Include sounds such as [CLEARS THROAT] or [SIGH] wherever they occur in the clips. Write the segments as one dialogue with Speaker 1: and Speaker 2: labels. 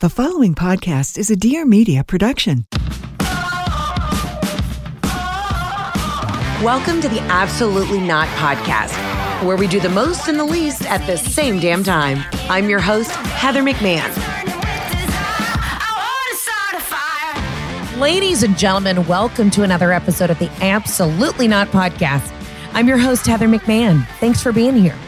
Speaker 1: The following podcast is a Dear Media production.
Speaker 2: Welcome to the Absolutely Not Podcast, where we do the most and the least at the same damn time. I'm your host, Heather McMahon. Ladies and gentlemen, welcome to another episode of the Absolutely Not Podcast. I'm your host, Heather McMahon. Thanks for being here.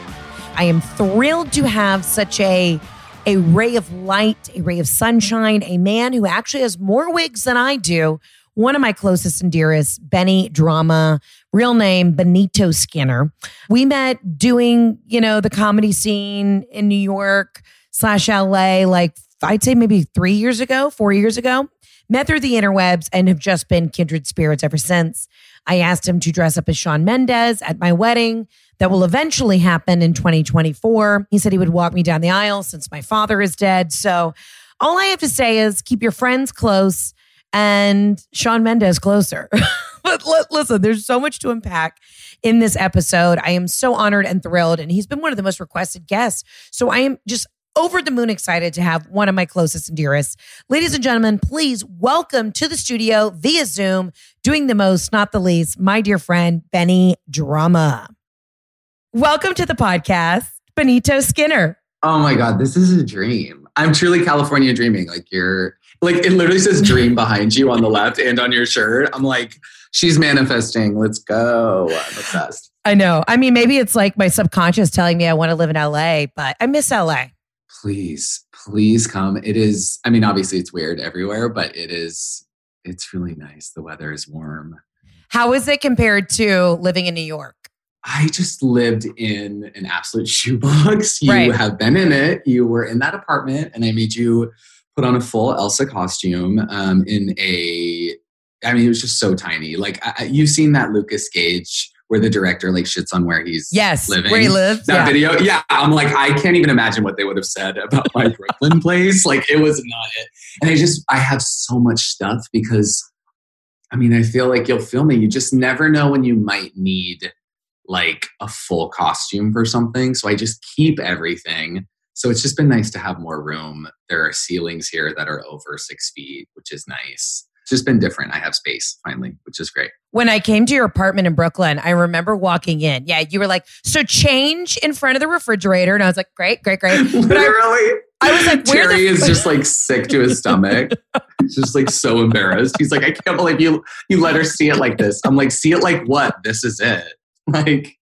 Speaker 2: I am thrilled to have such a a ray of light, a ray of sunshine, a man who actually has more wigs than I do. One of my closest and dearest, Benny Drama, real name Benito Skinner. We met doing, you know, the comedy scene in New York slash LA, like I'd say maybe three years ago, four years ago. Met through the interwebs and have just been kindred spirits ever since. I asked him to dress up as Shawn Mendes at my wedding that will eventually happen in 2024. He said he would walk me down the aisle since my father is dead. So all I have to say is keep your friends close and Shawn Mendes closer. [LAUGHS] but listen, there's so much to unpack in this episode. I am so honored and thrilled. And he's been one of the most requested guests. So I am just over the moon excited to have one of my closest and dearest. Ladies and gentlemen, please welcome to the studio via Zoom, doing the most, not the least, my dear friend, Benny Drama. Welcome to the podcast, Benito Skinner.
Speaker 3: Oh my God, this is a dream. I'm truly California dreaming. Like you're like it literally says dream behind you on the left and on your shirt. I'm like, she's manifesting. Let's go. I'm obsessed.
Speaker 2: I know. I mean, maybe it's like my subconscious telling me I want to live in LA, but I miss LA.
Speaker 3: Please, please come. It is, I mean, obviously it's weird everywhere, but it is, it's really nice. The weather is warm.
Speaker 2: How is it compared to living in New York?
Speaker 3: I just lived in an absolute [LAUGHS] shoebox. You
Speaker 2: Right.
Speaker 3: have been in it. You were in that apartment, and I made you put on a full Elsa costume um, in a. I mean, it was just so tiny. Like I, you've seen that Lucas Gage where the director like shits on where he's
Speaker 2: Yes,
Speaker 3: living.
Speaker 2: where he lives.
Speaker 3: That
Speaker 2: yeah.
Speaker 3: video, yeah. I'm like, I can't even imagine what they would have said about my [LAUGHS] Brooklyn place. Like, it was not it. And I just, I have so much stuff because, I mean, I feel like you'll feel me. You just never know when you might need like a full costume for something. So I just keep everything. So it's just been nice to have more room. There are ceilings here that are over six feet, which is nice. It's just been different. I have space finally, which is great.
Speaker 2: When I came to your apartment in Brooklyn, I remember walking in. Yeah, you were like, so change in front of the refrigerator. And I was like, great, great, great. [LAUGHS] But I,
Speaker 3: Literally.
Speaker 2: I was like, where
Speaker 3: Jerry
Speaker 2: the
Speaker 3: is just like sick to his stomach. [LAUGHS] He's just like so embarrassed. He's like, I can't believe you you let her see it like this. I'm like, see it like what? This is it. [LAUGHS] Like,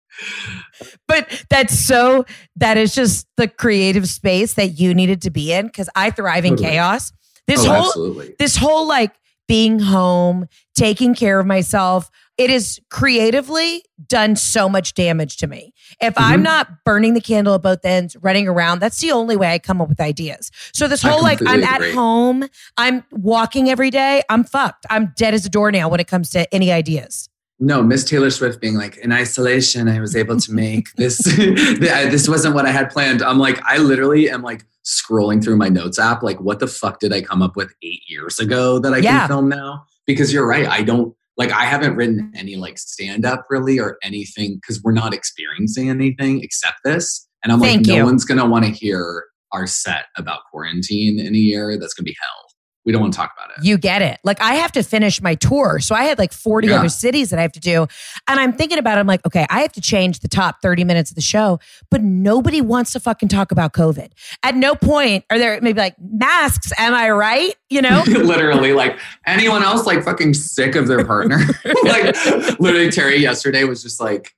Speaker 2: but that's so that is just the creative space that you needed to be in because I thrive in
Speaker 3: Totally.
Speaker 2: chaos. This
Speaker 3: oh,
Speaker 2: whole
Speaker 3: absolutely.
Speaker 2: this whole like being home, taking care of myself, it has creatively done so much damage to me. If I'm
Speaker 3: Mhm.
Speaker 2: not burning the candle at both ends, running around, that's the only way I come up with ideas. So this whole like I'm
Speaker 3: completely
Speaker 2: at
Speaker 3: agree.
Speaker 2: home, I'm walking every day, I'm fucked. I'm dead as a doornail when it comes to any ideas.
Speaker 3: No, Miss Taylor Swift being like, in isolation, I was able to make [LAUGHS] this. this wasn't what I had planned. I'm like, I literally am like scrolling through my notes app. Like, what the fuck did I come up with eight years ago that I
Speaker 2: Yeah.
Speaker 3: can film now? Because you're right. I don't like, I haven't written any like stand up really or anything because we're not experiencing anything except this. And I'm
Speaker 2: Thank
Speaker 3: like,
Speaker 2: you.
Speaker 3: no one's going to want to hear our set about quarantine in a year. That's going to be hell. We don't want to talk about it.
Speaker 2: You get it. Like I have to finish my tour. So I had like 40
Speaker 3: Yeah.
Speaker 2: other cities that I have to do. And I'm thinking about it. I'm like, okay, I have to change the top 30 minutes of the show, but nobody wants to fucking talk about COVID. At no point are there maybe like masks. Am I right? You know? [LAUGHS]
Speaker 3: literally like anyone else like fucking sick of their partner [LAUGHS] like literally terry yesterday was just like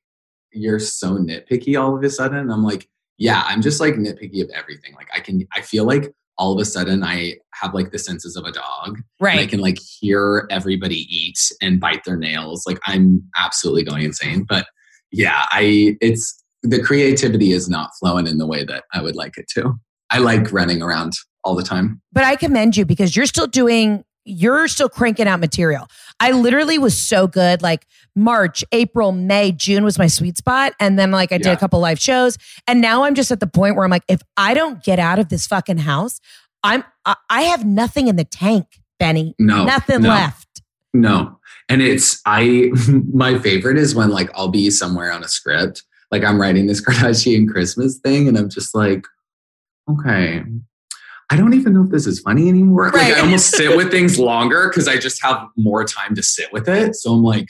Speaker 3: you're so nitpicky all of a sudden And i'm like yeah i'm just like nitpicky of everything like i can i feel like all of a sudden i have like the senses of a dog and i can like hear everybody eat and bite their nails. Like i'm absolutely going insane. But yeah i it's the creativity is not flowing in the way that i would like it to. I like running around all the time.
Speaker 2: But I commend you because you're still doing, you're still cranking out material. I literally was so good. Like March, April, May, June was my sweet spot. And then like I did
Speaker 3: Yeah.
Speaker 2: a couple live shows. And now I'm just at the point where I'm like, if I don't get out of this fucking house, I'm, I, I have nothing in the tank, Benny.
Speaker 3: no
Speaker 2: Nothing
Speaker 3: no.
Speaker 2: left.
Speaker 3: No. And it's I [LAUGHS] my favorite is when like I'll be somewhere on a script. Like I'm writing this [LAUGHS] Kardashian Christmas thing and I'm just like, okay. I don't even know if this is funny anymore. Like I almost sit with [LAUGHS] things longer because I just have more time to sit with it. So I'm like,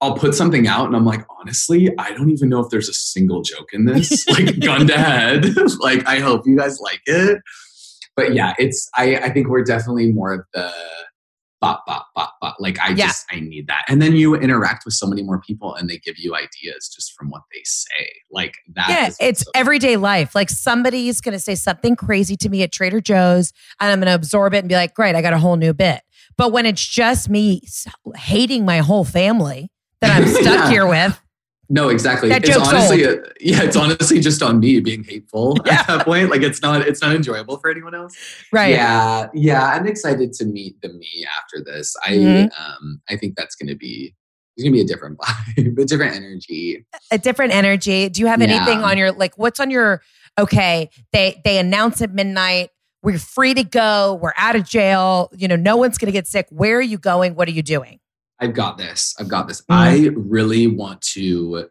Speaker 3: I'll put something out and I'm like, honestly, I don't even know if there's a single joke in this. [LAUGHS] like gun to head. [LAUGHS] like I hope you guys like it. But yeah, it's I, I think we're definitely more of the bop, bop, bop, bop. Like I
Speaker 2: Yeah.
Speaker 3: just I need that. And then you interact with so many more people and they give you ideas just from what they say. Like that.
Speaker 2: Yeah,
Speaker 3: is
Speaker 2: it's
Speaker 3: so-
Speaker 2: everyday life. Like somebody's going to say something crazy to me at Trader Joe's, and I'm going to absorb it and be like, great, I got a whole new bit. But when it's just me hating my whole family that I'm [LAUGHS] stuck
Speaker 3: Yeah.
Speaker 2: here with,
Speaker 3: No, exactly.
Speaker 2: That
Speaker 3: it's honestly, yeah, it's honestly just on me being hateful [LAUGHS]
Speaker 2: Yeah.
Speaker 3: at that point. Like it's not, it's not enjoyable for anyone else.
Speaker 2: right?
Speaker 3: Yeah, yeah. I'm excited to meet the me after this. I,
Speaker 2: Mhm.
Speaker 3: um, I think that's going to be, it's going to be a different [LAUGHS] vibe, a different energy.
Speaker 2: A different energy. Do you have anything
Speaker 3: Yeah.
Speaker 2: on your like? What's on your? Okay, they they announce at midnight. We're free to go. We're out of jail. You know, no one's going to get sick. Where are you going? What are you doing?
Speaker 3: I've got this. I've got this. I really want to.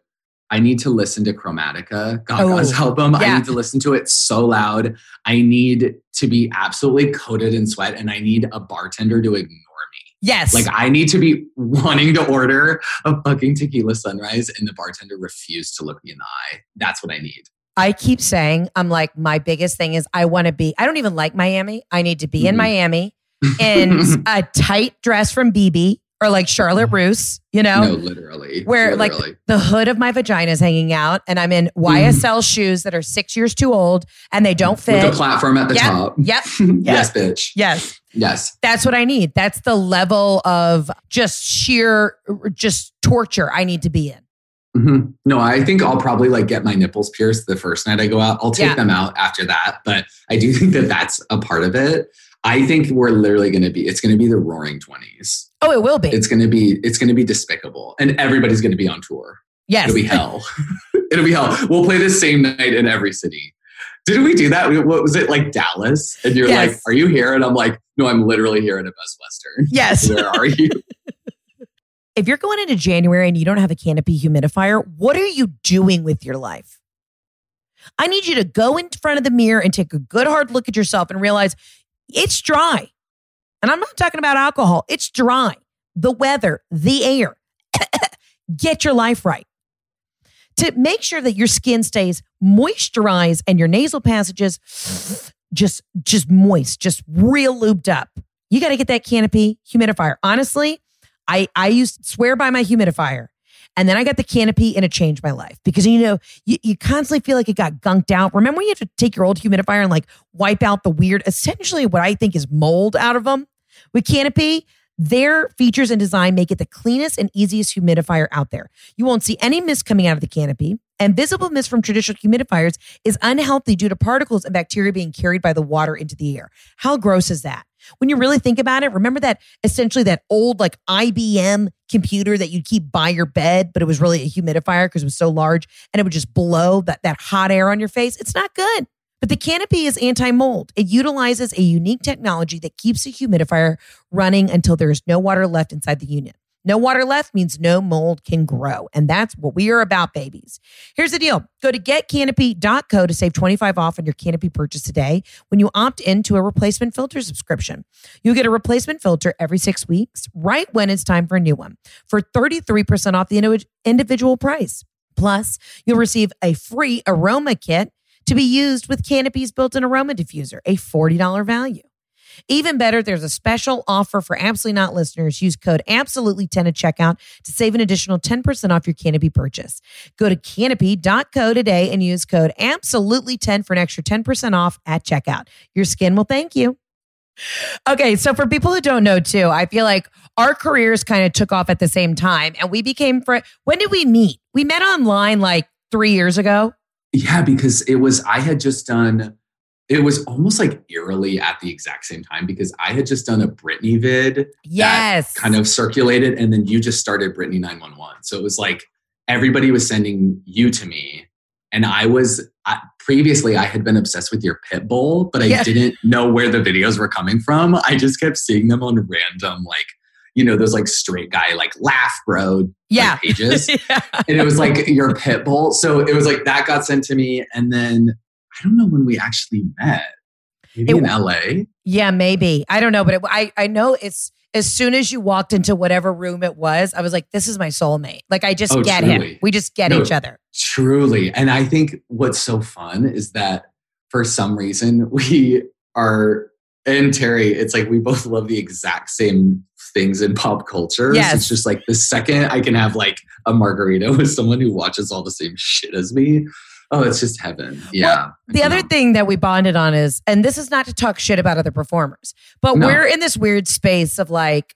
Speaker 3: I need to listen to Chromatica, Gaga's
Speaker 2: Oh,
Speaker 3: album. I need to listen to it so loud. I need to be absolutely coated in sweat, and I need a bartender to ignore me.
Speaker 2: Yes.
Speaker 3: Like I need to be wanting to order a fucking tequila sunrise, and the bartender refused to look me in the eye. That's what I need.
Speaker 2: I keep saying, I'm like, my biggest thing is I want to be, I don't even like Miami. I need to be in
Speaker 3: Mhm.
Speaker 2: Miami [LAUGHS] in a tight dress from BB or like Charlotte Russe, you know,
Speaker 3: no, literally.
Speaker 2: where like the hood of my vagina is hanging out and I'm in YSL shoes that are six years too old and they don't fit.
Speaker 3: with the platform at the
Speaker 2: Yep,
Speaker 3: top.
Speaker 2: yep, [LAUGHS]
Speaker 3: yes, bitch.
Speaker 2: Yes.
Speaker 3: Yes.
Speaker 2: That's what I need. That's the level of just sheer, just torture I need to be in.
Speaker 3: hmm No, I think I'll probably like get my nipples pierced the first night I go out. I'll take
Speaker 2: Yeah.
Speaker 3: them out after that, but I do think that that's a part of it. I think we're literally going to be. It's going to be the Roaring Twenties.
Speaker 2: Oh, it will be.
Speaker 3: It's going to be. It's going to be despicable, and everybody's going to be on tour.
Speaker 2: yes.
Speaker 3: It'll be [LAUGHS] hell. [LAUGHS] It'll be hell. We'll play the same night in every city. Didn't we do that? What was it like Dallas? And you're
Speaker 2: Yes.
Speaker 3: like, "Are you here?" And I'm like, "No, I'm literally here at a Best Western." [LAUGHS]
Speaker 2: Yes.
Speaker 3: Where are you?
Speaker 2: if you're going into January and you don't have a canopy humidifier, what are you doing with your life? I need you to go in front of the mirror and take a good hard look at yourself and realize it's dry. And I'm not talking about alcohol, it's dry. The weather, the air. [COUGHS] Get your life right. To make sure that your skin stays moisturized and your nasal passages [SIGHS] just just moist, just real lubed up. You got to get that canopy humidifier. Honestly, I I used swear by my humidifier. And then I got the canopy and it changed my life because you know, you, you constantly feel like it got gunked out. Remember when you have to take your old humidifier and like wipe out the weird, essentially what I think is mold out of them? With Canopy, their features and design make it the cleanest and easiest humidifier out there. You won't see any mist coming out of the canopy. And visible mist from traditional humidifiers is unhealthy due to particles and bacteria being carried by the water into the air. How gross is that? When you really think about it, remember that essentially that old like IBM computer that you'd keep by your bed, but it was really a humidifier because it was so large and it would just blow that, that hot air on your face? It's not good. But the canopy is anti mold. It utilizes a unique technology that keeps the humidifier running until there is no water left inside the unit. No water left means no mold can grow. And that's what we are about, babies. Here's the deal go to getcanopy.co to save 25 off on your canopy purchase today when you opt into a replacement filter subscription. You'll get a replacement filter every six weeks, right when it's time for a new one, for 33% off the individual price. Plus, you'll receive a free aroma kit to be used with Canopy's built in aroma diffuser, a $40 value. Even better, there's a special offer for Absolutely Not listeners. Use code Absolutely10 at checkout to save an additional 10% off your Canopy purchase. Go to canopy.co today and use code Absolutely10 for an extra 10% off at checkout. Your skin will thank you. Okay, so for people who don't know too, I feel like our careers kind of took off at the same time and we became friends. When did we meet? We met online like three years ago.
Speaker 3: Yeah, because it was, I had just done it was almost like eerily at the exact same time because I had just done a Britney vid.
Speaker 2: Yes.
Speaker 3: kind of circulated. And then you just started Britney 911. So it was like everybody was sending you to me. And I was I, previously, I had been obsessed with your pit bull, but I yeah. didn't know where the videos were coming from. I just kept seeing them on random, like, you know, those like straight guy, like laugh bro
Speaker 2: yeah.
Speaker 3: Like, [LAUGHS] pages. yeah. And it was like your pit bull. So it was like that got sent to me. And then I don't know when we actually met. Maybe it, in LA.
Speaker 2: Yeah, maybe. I don't know, but it, I I know it's as soon as you walked into whatever room it was, I was like, this is my soulmate. Like I just oh, get truly. him. We just get no, each other.
Speaker 3: Truly. And I think what's so fun is that for some reason [LAUGHS] we are and Terry, it's like we both love the exact same things in pop culture.
Speaker 2: Yes.
Speaker 3: So it's just like the second I can have like a margarita [LAUGHS] with someone who watches all the same shit as me, Oh, it's just heaven. Yeah. Well,
Speaker 2: the other thing that we bonded on is, and this is not to talk shit about other performers, but no. we're in this weird space of like,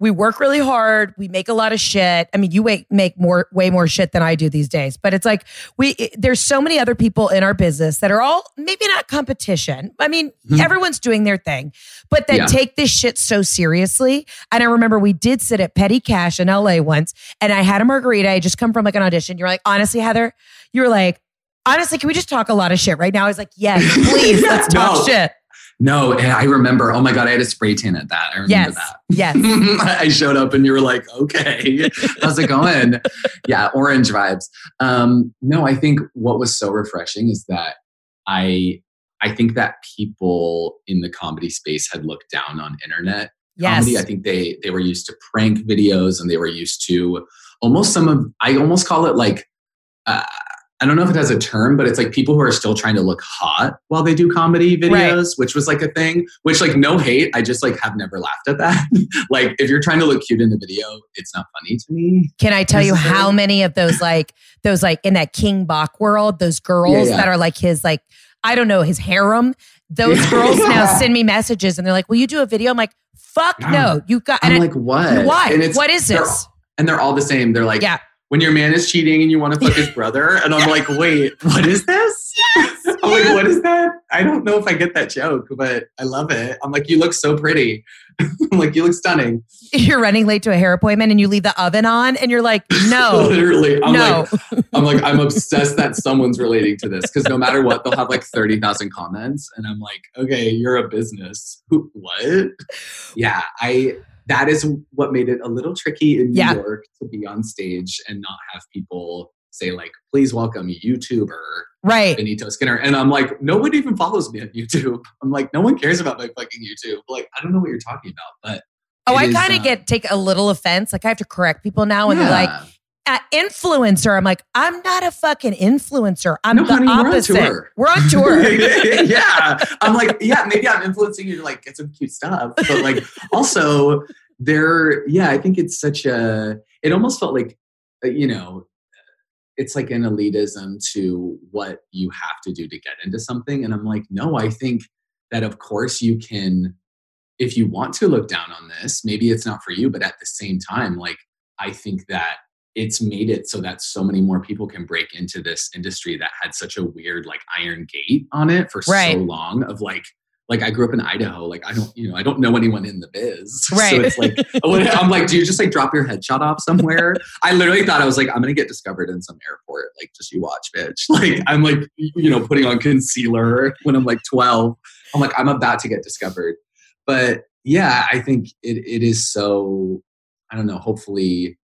Speaker 2: we work really hard. We make a lot of shit. I mean, you make more, way more shit than I do these days. But it's like we, it, there's so many other people in our business that are all maybe not competition. I mean, mm-hmm. everyone's doing their thing, but that yeah. take this shit so seriously. And I remember we did sit at Petty Cash in LA once, and I had a margarita. I just come from like an audition. You're like, honestly, Heather, you were like, honestly, can we just talk a lot of shit right now? I was like, yes, please, let's [LAUGHS] talk no. shit.
Speaker 3: No, I remember. Oh my God, I had a spray tan at that. I remember
Speaker 2: yes.
Speaker 3: that.
Speaker 2: Yes. [LAUGHS]
Speaker 3: I showed up and you were like, okay, how's it going? yeah, orange vibes. Um, no, I think what was so refreshing is that I I think that people in the comedy space had looked down on internet
Speaker 2: yes.
Speaker 3: comedy. I think they they were used to prank videos and they were used to almost some of I almost call it like uh, I don't know if it has a term, but it's like people who are still trying to look hot while they do comedy videos, right. which was like a thing, which like no hate. I just like have never laughed at that. [LAUGHS] like if you're trying to look cute in the video, it's not funny to me.
Speaker 2: Can I tell you how many of those like those like in that King Bach world, those girls yeah, yeah. that are like his like I don't know, his harem, those girls now [LAUGHS] send me messages and they're like, Will you do a video? I'm like, fuck no. You got
Speaker 3: I'm like, what?
Speaker 2: Why? what is this?
Speaker 3: And they're all the same. They're like,
Speaker 2: yeah
Speaker 3: when your man is cheating and you want to fuck his [LAUGHS] brother. And I'm like, wait, what is this?
Speaker 2: Yes. [LAUGHS]
Speaker 3: I'm like, what is that? I don't know if I get that joke, but I love it. I'm like, you look so pretty. [LAUGHS] I'm like, you look stunning.
Speaker 2: You're running late to a hair appointment and you leave the oven on and you're like, no.
Speaker 3: Literally. I'm no. like, I'm like, I'm obsessed that someone's relating to this because no matter what, they'll have like 30,000 comments. And I'm like, okay, you're a business. what? Yeah. I that is what made it a little tricky in New yeah. York to be on stage and not have people say like, please welcome YouTuber
Speaker 2: right
Speaker 3: Benito Skinner. And I'm like, no one even follows me on YouTube. I'm like, no one cares about my fucking YouTube. Like, I don't know what you're talking about, but
Speaker 2: Oh, I kind of uh, get take a little offense. Like I have to correct people now and yeah. they're like, uh, influencer. I'm like, I'm not a fucking influencer. I'm no, the honey, opposite. We're on tour. We're on tour. [LAUGHS]
Speaker 3: yeah. I'm like, yeah, maybe I'm influencing you to like get some cute stuff. But like also there, yeah, I think it's such a it almost felt like uh, you know, it's like an elitism to what you have to do to get into something. And I'm like, no, I think that of course you can if you want to look down on this, maybe it's not for you, but at the same time, like I think that it's made it so that so many more people can break into this industry that had such a weird like iron gate on it for right. so long of like like I grew up in Idaho. Like I don't, you know, I don't know anyone in the biz. [LAUGHS]
Speaker 2: Right.
Speaker 3: So it's like [LAUGHS] I'm like, do you just like drop your headshot off somewhere? I literally thought I was like, I'm gonna get discovered in some airport. Like, just you watch, bitch. [LAUGHS] Like I'm like, you know, putting on concealer when I'm like 12. I'm like, I'm about to get discovered. But yeah, I think it, it is so I don't know, hopefully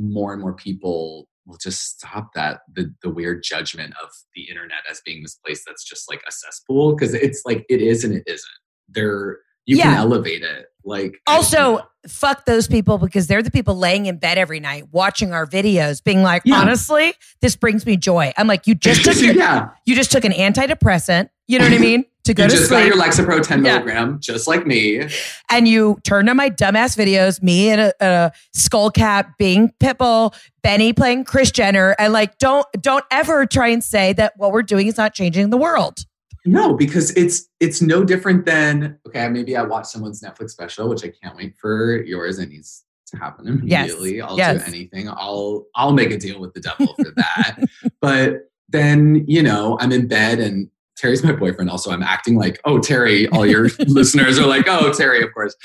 Speaker 3: more and more people will just stop that the the weird judgment of the internet as being this place that's just like a cesspool because it's like it is and it isn't. There you
Speaker 2: Yeah.
Speaker 3: can elevate it. Like
Speaker 2: Also, fuck those people because they're the people laying in bed every night watching our videos, being like,
Speaker 3: Yeah.
Speaker 2: honestly, this brings me joy. I'm like, you just [LAUGHS] took your,
Speaker 3: yeah.
Speaker 2: you just took an antidepressant. You know what I mean? To go
Speaker 3: You
Speaker 2: to
Speaker 3: just
Speaker 2: sleep.
Speaker 3: got your Lexapro 10
Speaker 2: Yeah.
Speaker 3: milligram, just like me.
Speaker 2: and you turned on my dumbass videos, me in a, a skull cap being Pitbull, Benny playing Kris Jenner, and like don't don't ever try and say that what we're doing is not changing the world.
Speaker 3: No, because it's it's no different than okay, maybe I watched someone's Netflix special, which I can't wait for yours. It needs to happen immediately. Yes. I'll
Speaker 2: yes.
Speaker 3: do anything. I'll I'll make a deal with the devil for that. [LAUGHS] but then, you know, I'm in bed and Terry's my boyfriend. Also, I'm acting like, oh, Terry, all your [LAUGHS] listeners are like, oh, Terry, of course.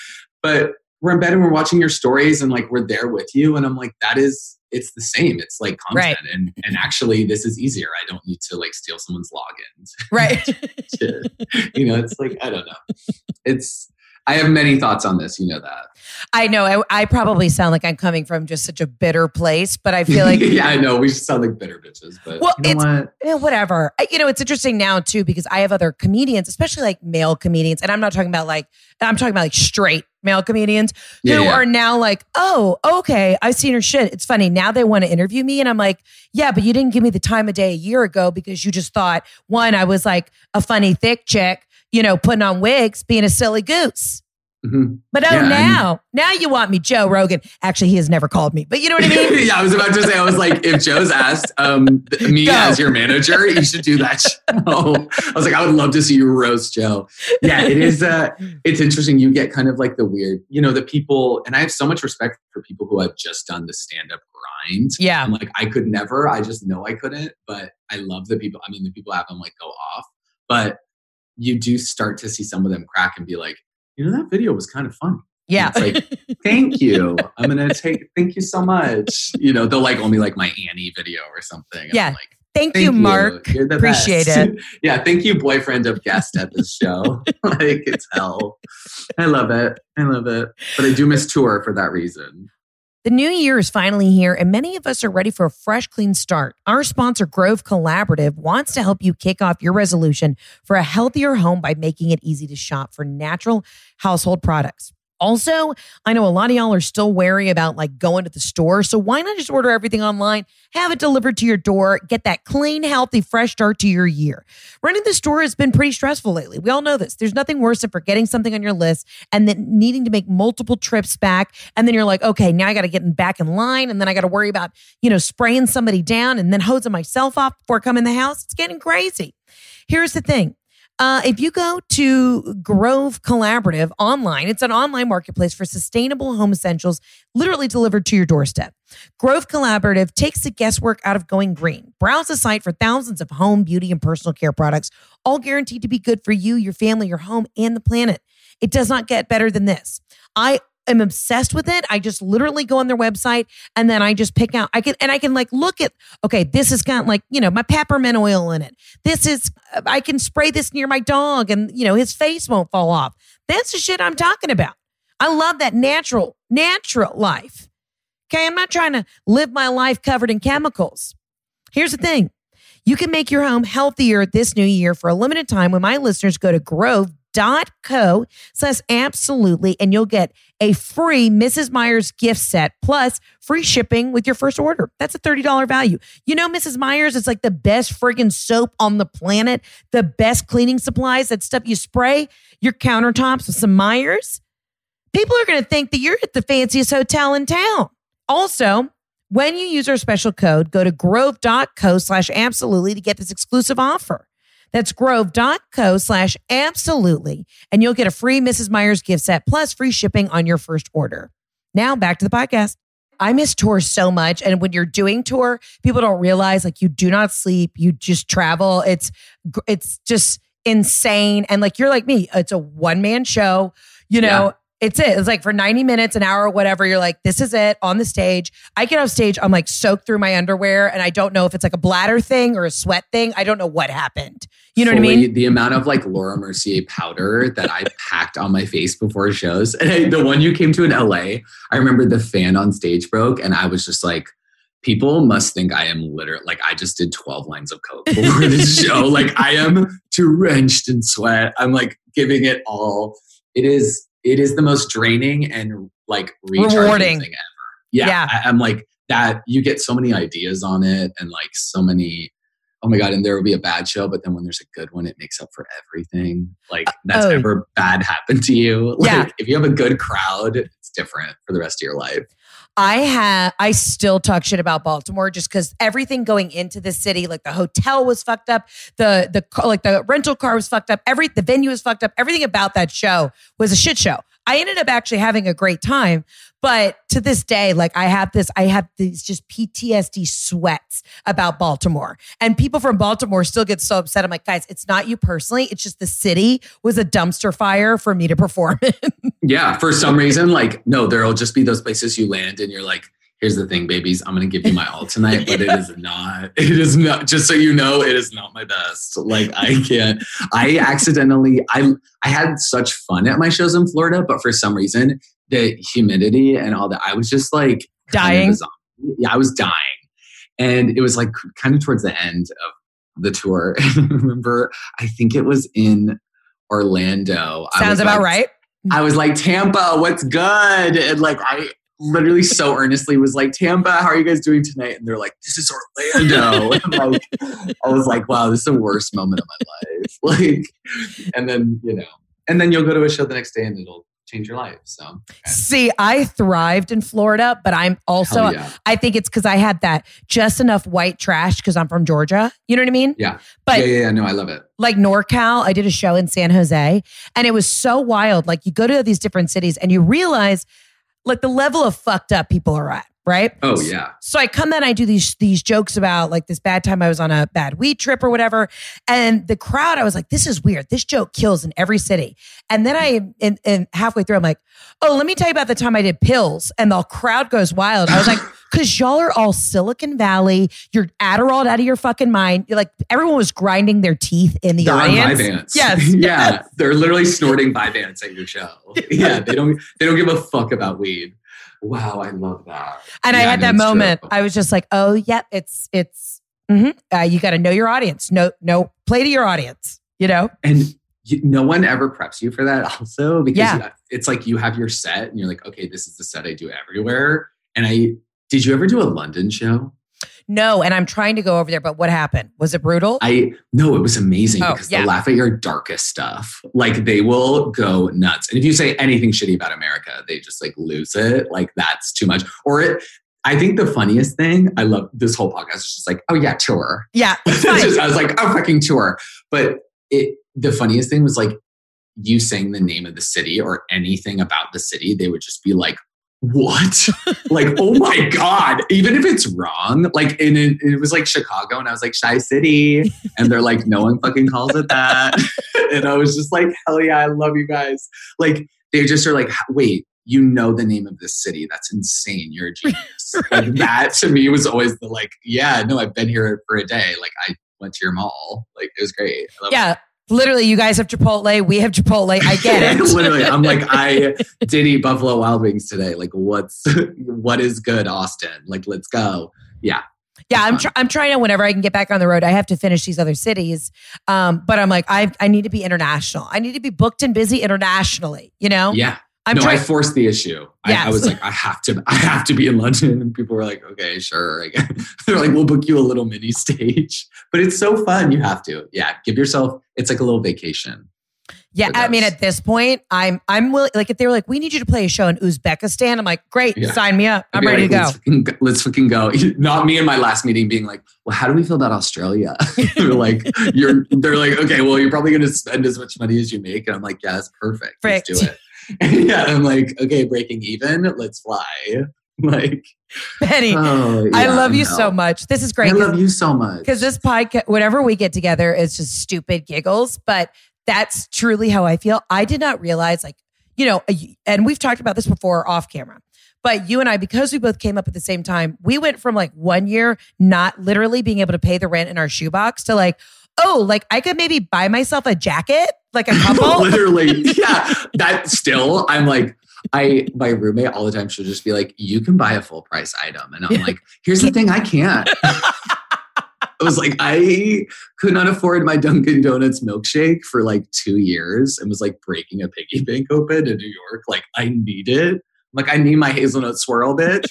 Speaker 3: But we're in bed and we're watching your stories and like we're there with you. And I'm like, that is it's the same. It's like content. And and actually this is easier. I don't need to like steal someone's logins.
Speaker 2: Right. [LAUGHS]
Speaker 3: to- you know, it's like I don't know. It's I have many thoughts on this. You know that.
Speaker 2: I know I, I probably sound like I'm coming from just such a bitter place, but I feel like [LAUGHS]
Speaker 3: yeah, I know we just sound like bitter bitches, but
Speaker 2: Well,
Speaker 3: you know
Speaker 2: it's-
Speaker 3: what?
Speaker 2: Eh, whatever. I- You know, it's interesting now too because I have other comedians, especially like male comedians, and I'm not talking about like I'm talking about like straight male comedians
Speaker 3: Yeah,
Speaker 2: who
Speaker 3: yeah.
Speaker 2: are now like, oh, okay, I've seen her shit. It's funny now they want to interview me, and I'm like, yeah, but you didn't give me the time of day a year ago because you just thought one, I was like a funny thick chick, you know, putting on wigs, being a silly goose.
Speaker 3: Mhm.
Speaker 2: But oh,
Speaker 3: Yeah,
Speaker 2: now, now you want me, Joe Rogan. Actually, he has never called me, but you know what I mean. [LAUGHS]
Speaker 3: yeah, I was about to say. I was like, if Joe's asked um, me
Speaker 2: Go.
Speaker 3: as your manager, you should do that. Show. [LAUGHS] I was like, I would love to see you roast Joe. Yeah, it is. Uh, it's interesting. You get kind of like the weird, you know, the people, and I have so much respect for people who have just done the stand up grind.
Speaker 2: Yeah.
Speaker 3: I'm like, I could never. I just know I couldn't. But I love the people. I mean, the people have them like go off, but you do start to see some of them crack and be like, you know, that video was kind of funny.
Speaker 2: Yeah.
Speaker 3: It's like, thank you. I'm gonna take. Thank you so much. You know, they'll like only like my Annie video or something.
Speaker 2: Yeah.
Speaker 3: like,
Speaker 2: Thank,
Speaker 3: thank
Speaker 2: you, Mark.
Speaker 3: The
Speaker 2: Appreciate
Speaker 3: best.
Speaker 2: it. [LAUGHS]
Speaker 3: yeah, thank you, boyfriend of guest at this show. [LAUGHS] like it's hell. I love it. I love it. But I do miss tour for that reason.
Speaker 2: The new year is finally here, and many of us are ready for a fresh, clean start. Our sponsor, Grove Collaborative, wants to help you kick off your resolution for a healthier home by making it easy to shop for natural household products. Also, I know a lot of y'all are still wary about like going to the store. So why not just order everything online, have it delivered to your door, get that clean, healthy, fresh start to your year? Running the store has been pretty stressful lately. We all know this. There's nothing worse than forgetting something on your list and then needing to make multiple trips back. And then you're like, okay, now I got to get back in line. And then I got to worry about, you know, spraying somebody down and then hosing myself off before come in the house. It's getting crazy. Here's the thing. Uh, if you go to Grove Collaborative online, it's an online marketplace for sustainable home essentials, literally delivered to your doorstep. Grove Collaborative takes the guesswork out of going green. Browse the site for thousands of home, beauty, and personal care products, all guaranteed to be good for you, your family, your home, and the planet. It does not get better than this. I am obsessed with it. I just literally go on their website and then I just pick out. I can and I can like look at. Okay, this has got like you know my peppermint oil in it. This is I can spray this near my dog and you know his face won't fall off. That's the shit I'm talking about. I love that natural natural life. Okay, I'm not trying to live my life covered in chemicals. Here's the thing. You can make your home healthier this new year for a limited time when my listeners go to grove.co slash absolutely and you'll get a free Mrs. Meyer's gift set plus free shipping with your first order. That's a $30 value. You know, Mrs. Meyer's is like the best friggin' soap on the planet, the best cleaning supplies, that stuff you spray your countertops with some Meyer's. People are going to think that you're at the fanciest hotel in town. Also, when you use our special code, go to grove.co slash absolutely to get this exclusive offer. That's grove.co slash absolutely, and you'll get a free Mrs. Meyer's gift set plus free shipping on your first order. Now back to the podcast. I miss tour so much. And when you're doing tour, people don't realize like you do not sleep, you just travel. It's it's just insane. And like you're like me, it's a one man show. You know, It's it. It's like for 90 minutes, an hour, whatever, you're like, this is it on the stage. I get off stage, I'm like soaked through my underwear, and I don't know if it's like a bladder thing or a sweat thing. I don't know what happened. You know what I mean?
Speaker 3: The amount of like Laura Mercier powder that I packed on my face before shows. And the one you came to in LA, I remember the fan on stage broke, and I was just like, people must think I am literally like I just did 12 lines of coke before this [LAUGHS] show. Like I am drenched in sweat. I'm like giving it all. It is it is the most draining and like
Speaker 2: Rewarding.
Speaker 3: thing ever. Yeah,
Speaker 2: Yeah.
Speaker 3: I, I'm like that. You get so many ideas on it, and like so many. Oh my god! And there will be a bad show, but then when there's a good one, it makes up for everything. Like uh, that's
Speaker 2: oh.
Speaker 3: ever bad happened to you. [LAUGHS] Like
Speaker 2: Yeah.
Speaker 3: if you have a good crowd, it's different for the rest of your life.
Speaker 2: I have I still talk shit about Baltimore just because everything going into the city, like the hotel was fucked up, the the like the rental car was fucked up, every the venue was fucked up, everything about that show was a shit show. I ended up actually having a great time, but to this day, like I have this, I have these just PTSD sweats about Baltimore, and people from Baltimore still get so upset. I'm like, guys, it's not you personally, it's just the city was a dumpster fire for me to perform in.
Speaker 3: Yeah, for some reason, like, no, there'll just be those places you land and you're like, here's the thing, babies, I'm gonna give you my all tonight, but it is [LAUGHS] not, it is not, just so you know, it is not my best. Like, I can't, I accidentally, I I had such fun at my shows in Florida, but for some reason, the humidity and all that, I was just like
Speaker 2: Dying?
Speaker 3: Yeah, I was dying. And it was like kind of towards the end of the tour. I [LAUGHS] remember, I think it was in Orlando.
Speaker 2: Sounds about
Speaker 3: like,
Speaker 2: right.
Speaker 3: I was like, Tampa, what's good? And like, I literally so earnestly was like, Tampa, how are you guys doing tonight? And they're like, this is Orlando. I'm [LAUGHS] like, I was like, wow, this is the worst moment of my life. [LAUGHS] Like, and then, you know, and then you'll go to a show the next day and it'll change your life. So,
Speaker 2: See, I thrived in Florida, but I'm also,
Speaker 3: yeah.
Speaker 2: I think it's because I had that just enough white trash because I'm from Georgia. You know what I mean?
Speaker 3: Yeah.
Speaker 2: But
Speaker 3: yeah, yeah, yeah. No, I love it.
Speaker 2: like NorCal, I did a show in San Jose and it was so wild. Like you go to these different cities and you realize like the level of fucked up people are at, right?
Speaker 3: Oh, yeah.
Speaker 2: So I come in, I do these these jokes about like this bad time I was on a bad weed trip or whatever, and the crowd, I was like, "This is weird. This joke kills in every city." And then I, and, and halfway through, I'm like, "Oh, let me tell you about the time I did pills," and the crowd goes wild. I was like, "Cause y'all are all Silicon Valley. You're Adderall out of your fucking mind. You're like everyone was grinding their teeth in the
Speaker 3: They're on
Speaker 2: audience.
Speaker 3: Vyvanse.
Speaker 2: Yes, [LAUGHS]
Speaker 3: yeah.
Speaker 2: yes.
Speaker 3: They're literally snorting Vyvanse at your show. [LAUGHS] Yeah. They don't, they don't give a fuck about weed. Wow. I love that.
Speaker 2: And I had that
Speaker 3: it's true.
Speaker 2: moment. I was just like, "Oh, yep, it's it's." mhm. Uh, you got to know your audience. No, no, play to your audience. You know.
Speaker 3: And you, no one ever preps you for that also because
Speaker 2: Yeah.
Speaker 3: you- it's like you have your set and you're like, okay, this is the set I do everywhere. And I, did you ever do a London show?
Speaker 2: No, and I'm trying to go over there, but what happened? Was it brutal?
Speaker 3: I, no, it was amazing
Speaker 2: Oh,
Speaker 3: because
Speaker 2: yeah.
Speaker 3: they laugh at your darkest stuff. Like they will go nuts. And if you say anything shitty about America, they just like lose it. Like that's too much. Or it, I think the funniest thing, I love this whole podcast is just like, oh yeah, tour.
Speaker 2: yeah, [LAUGHS]
Speaker 3: just, I was like, oh, fucking tour. But it, the funniest thing was like you saying the name of the city or anything about the city, they would just be like, what? [LAUGHS] like, oh my God. Even if it's wrong, like, and it, it was like Chicago, and I was like, Chi City. And they're like, no one fucking calls it that. [LAUGHS] and I was just like, hell yeah, I love you guys. Like, they just are like, wait, you know the name of this city. That's insane. You're a [LAUGHS] genius. Like, that to me was always the like, yeah, no, I've been here for a day. Like, I went to your mall. Like, it was great. I love it.
Speaker 2: Literally, you guys have Chipotle. We have Chipotle. I get [LAUGHS] it.
Speaker 3: Literally, I'm like, I did eat Buffalo Wild Wings today. Like, what's what is good, Austin? Like, let's go. Yeah,
Speaker 2: Yeah, I'm tr- I'm trying to whenever I can get back on the road, I have to finish these other cities. Um, but I'm like, I I need to be international. I need to be booked and busy internationally. You know,
Speaker 3: yeah.
Speaker 2: I'm
Speaker 3: no,
Speaker 2: trying.
Speaker 3: I forced the issue. I, I was like, I have to, I have to be in London, and people were like, okay, sure. [LAUGHS] They're like, we'll book you a little mini stage, [LAUGHS] but it's so fun. You have to, yeah. Give yourself. It's like a little vacation.
Speaker 2: yeah, I mean, at this point, I'm I'm willing. Like, if they were like, we need you to play a show in Uzbekistan, I'm like, great,
Speaker 3: Yeah.
Speaker 2: sign me up. I'm ready
Speaker 3: like,
Speaker 2: to go.
Speaker 3: Let's fucking, go- let's fucking go. [LAUGHS] Not me in my last meeting being like, well, how do we feel about Australia? they're like, you're. They're like, okay, well, you're probably going to spend as much money as you make, and I'm like, yeah, that's perfect. Let's do it. And [LAUGHS] yeah, I'm like, okay, breaking even. Let's fly. [LAUGHS] Like,
Speaker 2: Benny,
Speaker 3: oh,
Speaker 2: I
Speaker 3: yeah,
Speaker 2: love you so much. This is great. I
Speaker 3: love you so much.
Speaker 2: because this podcast, whenever we get together, it's just stupid giggles. But that's truly how I feel. I did not realize, like, you know, and we've talked about this before off camera. But you and I, because we both came up at the same time, we went from like one year not literally being able to pay the rent in our shoebox to like, oh, like I could maybe buy myself a jacket, like a couple. [LAUGHS]
Speaker 3: Literally, yeah. That still, I'm like, I my roommate all the time she'll just be like, "You can buy a full price item," and I'm like, [LAUGHS] "Here's the thing, I can't." I was like, I could not afford my Dunkin' Donuts milkshake for like two years, and was like breaking a piggy bank open in New York. Like, I need it. Like, I need my hazelnut swirl, bitch.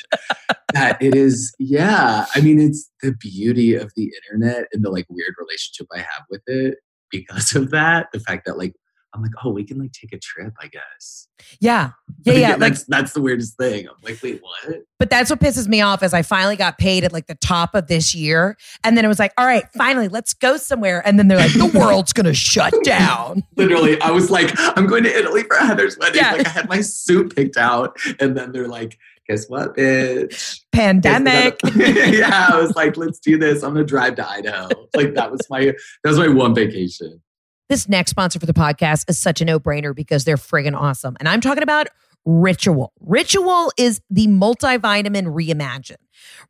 Speaker 3: that it is, yeah. I mean, it's the beauty of the internet and the like weird relationship I have with it because of that. The fact that like I'm like, oh, we can like take a trip, I guess.
Speaker 2: yeah. Yeah.
Speaker 3: Like,
Speaker 2: Yeah. Like,
Speaker 3: that's that's the weirdest thing. I'm like, wait, what?
Speaker 2: but that's what pisses me off is I finally got paid at like the top of this year. And then it was like, all right, finally, let's go somewhere. And then they're like, the world's going to shut [LAUGHS] down.
Speaker 3: Literally, I was like, I'm going to Italy for Heather's wedding.
Speaker 2: Yeah.
Speaker 3: Like I had my suit picked out, and then they're like, guess what, bitch?
Speaker 2: Pandemic. [LAUGHS]
Speaker 3: yeah, I was like, let's do this. I'm gonna drive to Idaho. Like that was my that was my one vacation.
Speaker 2: This next sponsor for the podcast is such a no brainer because they're friggin' awesome. And I'm talking about Ritual. Ritual is the multivitamin reimagined.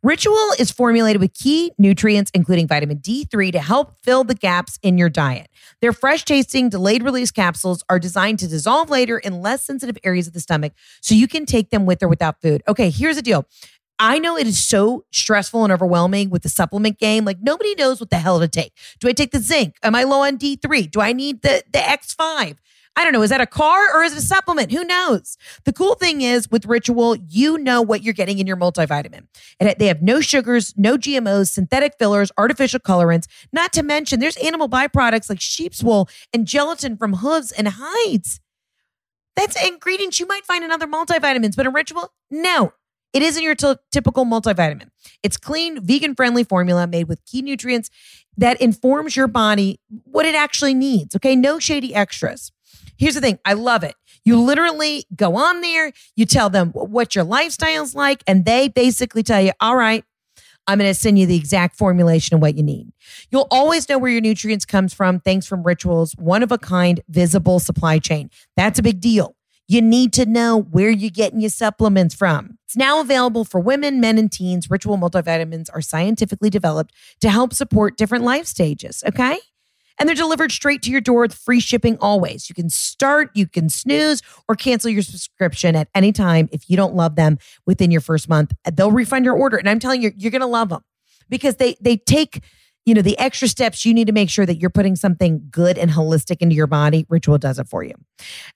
Speaker 2: Ritual is formulated with key nutrients, including vitamin D3, to help fill the gaps in your diet. Their fresh tasting, delayed release capsules are designed to dissolve later in less sensitive areas of the stomach so you can take them with or without food. Okay, here's the deal. I know it is so stressful and overwhelming with the supplement game. Like nobody knows what the hell to take. Do I take the zinc? Am I low on D3? Do I need the the X5? I don't know. Is that a car or is it a supplement? Who knows? The cool thing is with Ritual, you know what you're getting in your multivitamin. And they have no sugars, no GMOs, synthetic fillers, artificial colorants, not to mention there's animal byproducts like sheep's wool and gelatin from hooves and hides. That's ingredients you might find in other multivitamins, but in Ritual, no. It isn't your t- typical multivitamin. It's clean, vegan friendly formula made with key nutrients that informs your body what it actually needs. Okay. No shady extras. Here's the thing I love it. You literally go on there, you tell them what your lifestyle's like, and they basically tell you, all right, I'm going to send you the exact formulation of what you need. You'll always know where your nutrients comes from thanks from Ritual's one of a kind visible supply chain. That's a big deal. You need to know where you're getting your supplements from. It's now available for women, men, and teens. Ritual multivitamins are scientifically developed to help support different life stages, okay? And they're delivered straight to your door with free shipping always. You can start, you can snooze, or cancel your subscription at any time if you don't love them within your first month. They'll refund your order. And I'm telling you, you're gonna love them because they they take you know the extra steps you need to make sure that you're putting something good and holistic into your body ritual does it for you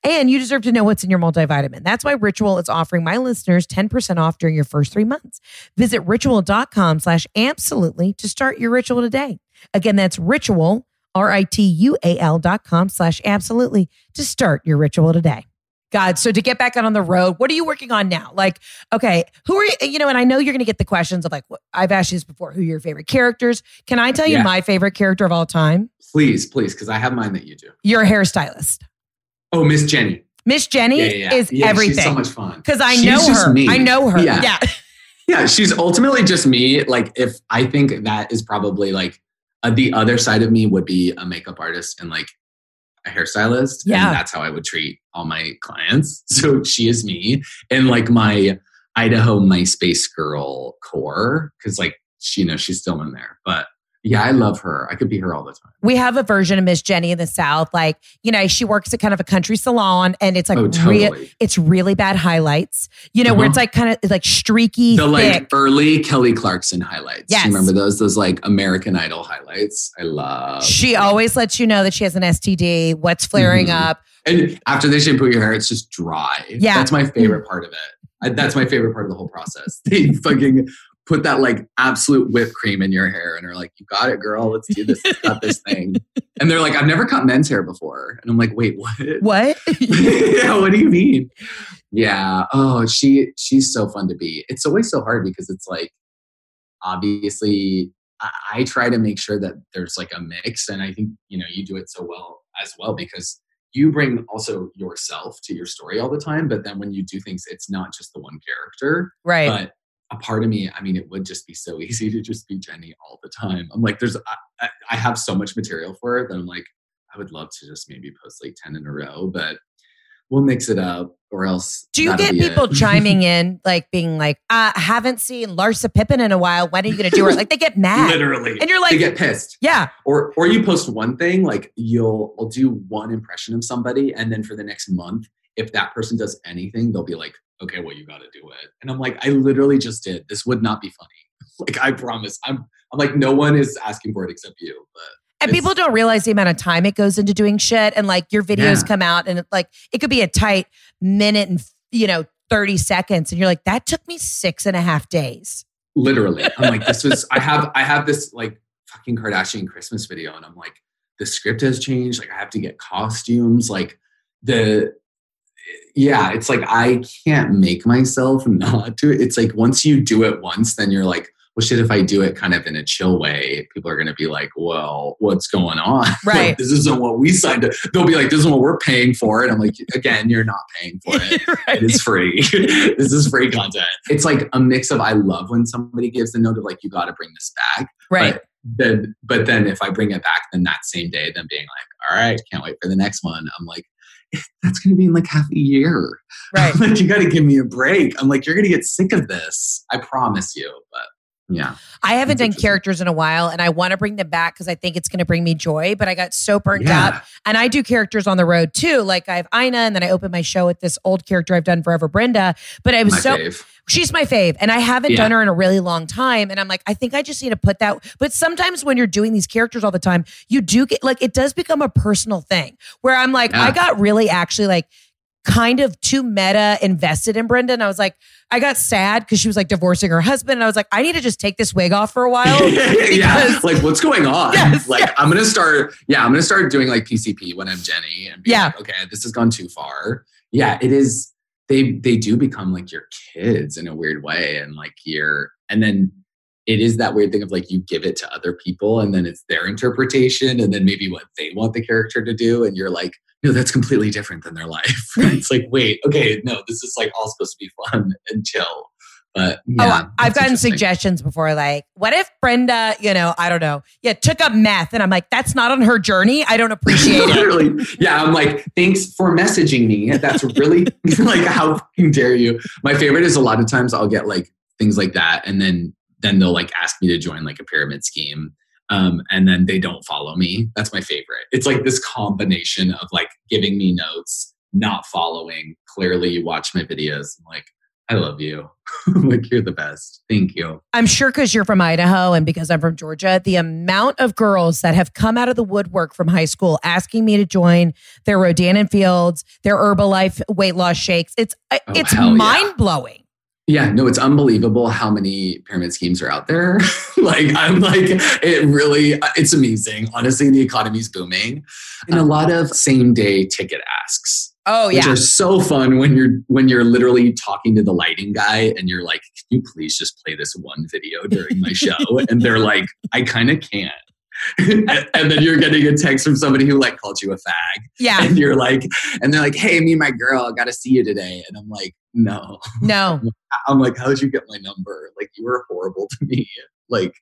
Speaker 2: and you deserve to know what's in your multivitamin that's why ritual is offering my listeners 10% off during your first three months visit ritual.com slash absolutely to start your ritual today again that's ritual r-i-t-u-a-l dot com slash absolutely to start your ritual today God. So to get back out on the road, what are you working on now? Like, okay, who are you? You know, and I know you're going to get the questions of like, I've asked you this before. Who are your favorite characters? Can I tell you
Speaker 3: Yeah.
Speaker 2: my favorite character of all time?
Speaker 3: Please, please, because I have mine that you do.
Speaker 2: You're a hairstylist.
Speaker 3: Oh, Miss Jenny.
Speaker 2: Miss Jenny
Speaker 3: Yeah, yeah, yeah.
Speaker 2: is
Speaker 3: Yeah,
Speaker 2: everything.
Speaker 3: She's so much fun.
Speaker 2: Because I
Speaker 3: She's
Speaker 2: know
Speaker 3: just
Speaker 2: her.
Speaker 3: me.
Speaker 2: I know her.
Speaker 3: Yeah.
Speaker 2: yeah. [LAUGHS]
Speaker 3: Yeah, she's ultimately just me. Like, if I think that is probably like uh, the other side of me would be a makeup artist and like a hairstylist.
Speaker 2: Yeah.
Speaker 3: And that's how I would treat all my clients. [LAUGHS] So she is me and like my Idaho MySpace girl core, because like she, you know, she's still in there. But yeah, I love her. I could be her all the time.
Speaker 2: We have a version of Miss Jenny in the South. Like, you know, she works at kind of a country salon and it's like
Speaker 3: oh, totally.
Speaker 2: it's really bad highlights. You know, where
Speaker 3: Uh-huh.
Speaker 2: it's like kind of like streaky,
Speaker 3: the like early Kelly Clarkson highlights.
Speaker 2: Yes.
Speaker 3: You remember those? Those like American Idol highlights. I love.
Speaker 2: She always lets you know that she has an STD, what's flaring
Speaker 3: Mhm.
Speaker 2: up.
Speaker 3: And after they shampoo your hair, it's just dry.
Speaker 2: Yeah.
Speaker 3: That's my favorite part of it. I, that's my favorite part of the whole process. [LAUGHS] They fucking put that like absolute whipped cream in your hair and are like, you got it, girl. Let's do this. Let's cut this thing. [LAUGHS] And they're like, I've never cut men's hair before. And I'm like, wait, what? [LAUGHS]
Speaker 2: What? [LAUGHS]
Speaker 3: yeah, what do you mean? Yeah. Oh, she she's so fun to be. It's always so hard because it's like obviously I, I try to make sure that there's like a mix. And I think, you know, you do it so well as well because you bring also yourself to your story all the time. But then when you do things, it's not just the one character.
Speaker 2: right.
Speaker 3: But a part of me, I mean, it would just be so [LAUGHS] easy to just be Jenny all the time. I'm like, there's, I, I- I have so much material for it that I'm like, I would love to just maybe post like 10 in a row, but we'll mix it up, or else.
Speaker 2: Do you get people [LAUGHS] chiming in, like being like, uh, I haven't seen Larsa Pippen in a while. When are you going to do it? Like they get mad.
Speaker 3: Literally,
Speaker 2: And you're like-
Speaker 3: they get pissed.
Speaker 2: Yeah.
Speaker 3: or or you post one thing like you'll I'll do one impression of somebody and then for the next month if that person does anything they'll be like okay well you got to do it and i'm like i literally just did this would not be funny [LAUGHS] like i promise i'm i'm like no one is asking for it except you but
Speaker 2: And people don't realize the amount of time it goes into doing shit. And like your videos
Speaker 3: Yeah.
Speaker 2: come out and like it could be a tight minute and, you know, 30 seconds. And you're like, that took me six and a half days.
Speaker 3: literally i'm like this was [LAUGHS] i have i have this like fucking kardashian christmas video and i'm like the script has changed like i have to get costumes like the yeah it's like i can't make myself [LAUGHS] not do it it's like once you do it once then you're like well shit if i do it kind of in a chill way people are going to be like well what's going on [LAUGHS] Like,
Speaker 2: Right.
Speaker 3: this isn't what we signed up they'll be like this is what we're paying for and i'm like again you're not paying for it [LAUGHS] it is free. this is free content. It's like a mix of I love when somebody gives the note of like you got to bring this back.
Speaker 2: Right.
Speaker 3: But then, but then if I bring it back, then that same day, then being like, all right, can't wait for the next one. I'm like, [LAUGHS] that's going to be in like half a year.
Speaker 2: Right. [LAUGHS]
Speaker 3: Like, you got to give me a break. I'm like, you're going to get sick of this. I promise you. But yeah,
Speaker 2: I haven't done characters in a while and I want to bring them back because I think it's going to bring me joy, but I got so burnt
Speaker 3: yeah,
Speaker 2: out. And I do characters on the road too. Like I have Ina and then I open my show with this old character I've done forever, Brenda. But I was
Speaker 3: my
Speaker 2: so
Speaker 3: fave.
Speaker 2: she's my fave and I haven't
Speaker 3: Yeah.
Speaker 2: done her in a really long time. And I'm like, I think I just need to put that. But sometimes when you're doing these characters all the time, you do get like it does become a personal thing where I'm like,
Speaker 3: Yeah.
Speaker 2: I got really actually like kind of too meta invested in Brenda. And I was like, I got sad because she was like divorcing her husband. And I was like, I need to just take this wig off for a [LAUGHS] while.
Speaker 3: yeah, [LAUGHS] like what's going on?
Speaker 2: Yes,
Speaker 3: like
Speaker 2: yes.
Speaker 3: I'm gonna start. Yeah, I'm gonna start doing like PCP when I'm Jenny and be
Speaker 2: Yeah.
Speaker 3: like, okay, this has gone too far. Yeah, it is. They they do become like your kids in a weird way, and like you're, and then it is that weird thing of like you give it to other people, and then it's their interpretation, and then maybe what they want the character to do, and you're like. No, that's completely different than their [LAUGHS] life. it's like, wait, okay, no, this is like all supposed to be fun and chill. But oh, yeah,
Speaker 2: oh, I've gotten suggestions before, like, what if Brenda, you know, I don't know, yeah, took up meth, and I'm like, that's not on her journey. I don't appreciate it.
Speaker 3: Yeah, I'm like, thanks for messaging me. That's really [LAUGHS] like how dare you. My favorite is a lot of times I'll get like things like that, and then then they'll like ask me to join like a pyramid scheme. Um, and then they don't follow me. That's my favorite. It's like this combination of like giving me notes, not following. Clearly, you watch my videos. I'm like, I love you. [LAUGHS] Like, you're the best. Thank you.
Speaker 2: I'm sure because you're from Idaho and because I'm from Georgia, the amount of girls that have come out of the woodwork from high school asking me to join their Rodan and Fields, their Herbalife weight loss shakes, it's uh,
Speaker 3: Oh,
Speaker 2: it's
Speaker 3: hell yeah. Yeah, no, it's unbelievable how many pyramid schemes are out there. [LAUGHS] like, I'm like, it really, it's amazing. Honestly, the economy's booming, and a lot of same day ticket asks,
Speaker 2: Oh yeah, which
Speaker 3: are so fun when you're when you're literally talking to the lighting guy and you're like, "Can you please just play this one video during my show?" and they're like, "I kind of can't." [LAUGHS] and then you're getting a text from somebody who like called you a fag
Speaker 2: yeah,
Speaker 3: and you're like and they're like hey me and my girl got to see you today and i'm like no
Speaker 2: no. [LAUGHS]
Speaker 3: I'm like, how did you get my number? Like, you were horrible to me. Like,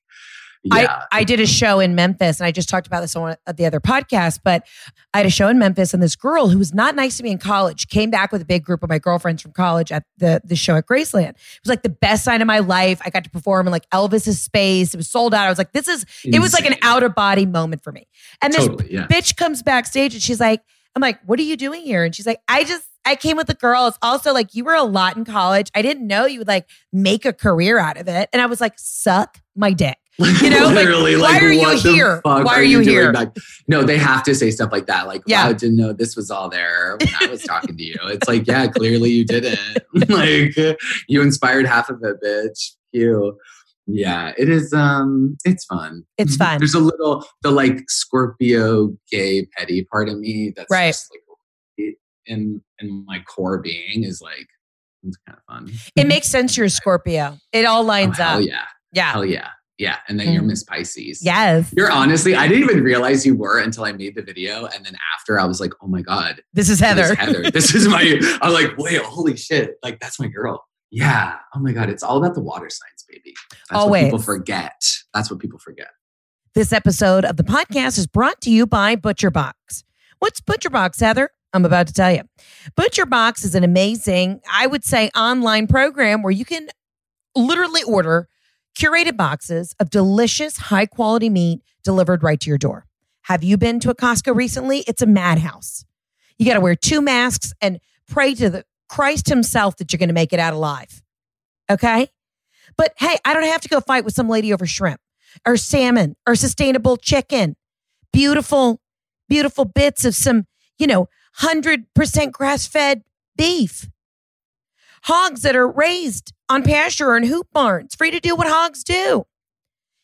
Speaker 3: yeah.
Speaker 2: I, I did a show in Memphis, and I just talked about this on one of the other podcast, But I had a show in Memphis, and this girl who was not nice to me in college came back with a big group of my girlfriends from college at the the show at Graceland. It was like the best sign of my life. I got to perform in like Elvis's space. It was sold out. I was like, this is. It was like an
Speaker 3: Insane.
Speaker 2: out of body moment for me. And this
Speaker 3: Totally, yeah.
Speaker 2: bitch comes backstage, and she's like, I'm like, what are you doing here? And she's like, I just. I came with the girls. Also, like you were a lot in college. I didn't know you would like make a career out of it. And I was like, suck my dick. [LAUGHS] You know, literally, like,
Speaker 3: literally,
Speaker 2: why
Speaker 3: like,
Speaker 2: are you here?
Speaker 3: fuck
Speaker 2: Why are you
Speaker 3: doing
Speaker 2: here?
Speaker 3: back- No, they have to say stuff like that. Like,
Speaker 2: Yeah.
Speaker 3: wow, I didn't know this was all there when I was talking to you. It's like, yeah, clearly you didn't. [LAUGHS] like, you inspired half of it, bitch. You. Yeah, it is. Um, it's fun.
Speaker 2: It's fun.
Speaker 3: There's a little the like Scorpio gay petty part of me that's
Speaker 2: Right.
Speaker 3: just like in in my core being is like it's kind of fun.
Speaker 2: It makes sense. You're a Scorpio. It all
Speaker 3: Oh,
Speaker 2: lines
Speaker 3: hell
Speaker 2: up.
Speaker 3: yeah.
Speaker 2: Yeah.
Speaker 3: Hell yeah. Yeah. And then you're
Speaker 2: Mm.
Speaker 3: Miss Pisces.
Speaker 2: Yes.
Speaker 3: You're honestly, I didn't even realize you were until I made the video. And then after I was like, oh my God,
Speaker 2: This is
Speaker 3: this
Speaker 2: Heather.
Speaker 3: is Heather. [LAUGHS] This is my, I'm like, wait, holy shit. Like, that's my girl. Yeah. Oh my God. It's all about the water signs, baby. That's what people forget. That's what people forget.
Speaker 2: This episode of the podcast is brought to you by ButcherBox. What's ButcherBox, Heather? I'm about to tell you. Butcher Box is an amazing, I would say, online program where you can literally order curated boxes of delicious, high quality meat delivered right to your door. Have you been to a Costco recently? It's a madhouse. You got to wear two masks and pray to the Christ himself that you're going to make it out alive. Okay? But hey, I don't have to go fight with some lady over shrimp or salmon or sustainable chicken. Beautiful, beautiful bits of some, you know, 100% grass fed beef. Hogs that are raised on pasture or in hoop barns, free to do what hogs do.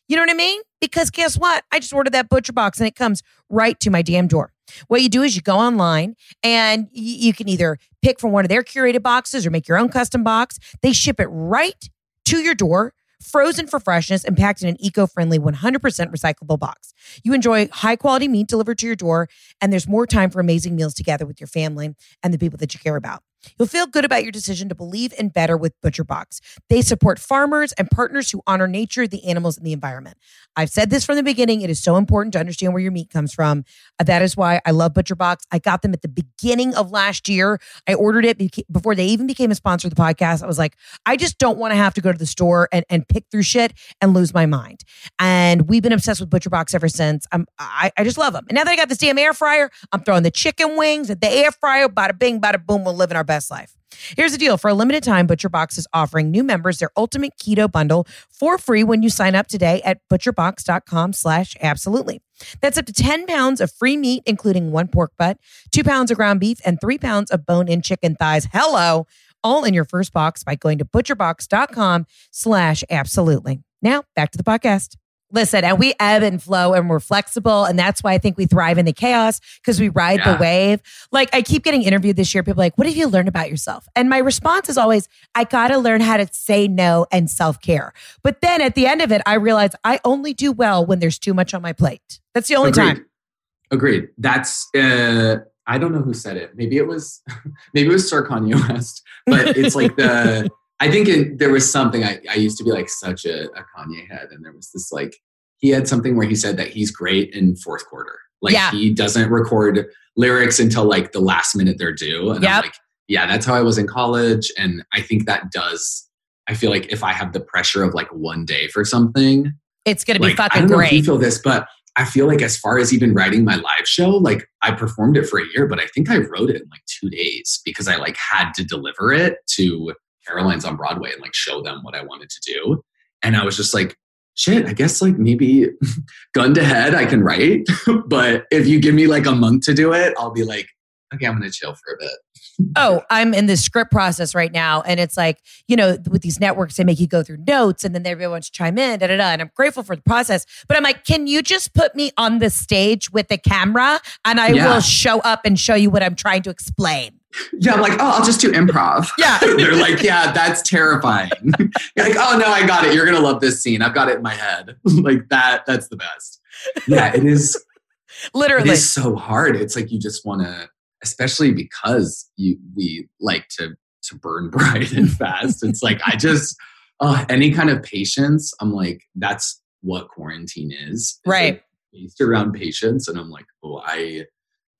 Speaker 2: You know what I mean? Because guess what? I just ordered that butcher box and it comes right to my damn door. What you do is you go online and you can either pick from one of their curated boxes or make your own custom box. They ship it right to your door frozen for freshness and packed in an eco-friendly 100% recyclable box. You enjoy high-quality meat delivered to your door and there's more time for amazing meals together with your family and the people that you care about. You'll feel good about your decision to believe in better with ButcherBox. They support farmers and partners who honor nature, the animals, and the environment. I've said this from the beginning. It is so important to understand where your meat comes from. Uh, That is why I love ButcherBox. I got them at the beginning of last year. I ordered it before they even became a sponsor of the podcast. I was like, I just don't want to have to go to the store and, and pick through shit and lose my mind. And we've been obsessed with ButcherBox ever since. I'm, I, I just love them. And now that I got this damn air fryer, I'm throwing the chicken wings at the air fryer. Bada bing, bada boom. We're living our best life. Here's the deal. For a limited time, ButcherBox is offering new members their ultimate keto bundle for free when you sign up today at butcherbox.com slash absolutely. That's up to 10 pounds of free meat, including one pork butt, two pounds of ground beef, and three pounds of bone-in chicken thighs. Hello, all in your first box by going to butcherbox.com slash absolutely. Now, back to the podcast. Listen, and we ebb and flow and we're flexible. And that's why I think we thrive in the chaos because we ride
Speaker 3: Yeah.
Speaker 2: the wave. Like I keep getting interviewed this year. People are like, what have you learned about yourself? And my response is always, I got to learn how to say no and self care. But then at the end of it, I realize I only do well when there's too much on my plate. That's the only
Speaker 3: Agreed.
Speaker 2: time.
Speaker 3: Agreed. That's uh I don't know who said it. Maybe it was [LAUGHS] maybe it was Sir Kanye West, but it's like the I think it, there was something I, I used to be like such a, a Kanye head, and there was this like he had something where he said that he's great in fourth quarter. Like
Speaker 2: Yeah.
Speaker 3: he doesn't record lyrics until like the last minute they're due. And
Speaker 2: Yep.
Speaker 3: I'm like, yeah, that's how I was in college. And I think that does I feel like if I have the pressure of like one day for something,
Speaker 2: It's going to be
Speaker 3: like, I
Speaker 2: fucking
Speaker 3: don't know if you
Speaker 2: great.
Speaker 3: feel this, but I feel like as far as even writing my live show, like I performed it for a year, but I think I wrote it in like two days because I like had to deliver it to Caroline's on Broadway and like show them what I wanted to do. And I was just like, shit, I guess like maybe [LAUGHS] gun to head, I can write. [LAUGHS] but if you give me like a month to do it, I'll be like, okay, I'm gonna chill for a bit. [LAUGHS]
Speaker 2: Oh, I'm in the script process right now. And it's like, you know, with these networks, they make you go through notes and then everyone wants to chime in, da da da. And I'm grateful for the process. But I'm like, can you just put me on the stage with the camera and I
Speaker 3: Yeah.
Speaker 2: will show up and show you what I'm trying to explain?
Speaker 3: Yeah, I'm like, oh, I'll just do improv.
Speaker 2: Yeah. [LAUGHS]
Speaker 3: They're like, yeah, that's terrifying. [LAUGHS] You're like, oh no, I got it. You're gonna love this scene. I've got it in my head. [LAUGHS] like that, that's the best. Yeah, it is
Speaker 2: Literally.
Speaker 3: it is so hard. It's like you just wanna, especially because you we like to to burn bright and fast. It's like I just uh any kind of patience, I'm like, that's what quarantine is. is
Speaker 2: Right.
Speaker 3: like based around patience. And I'm like, oh, I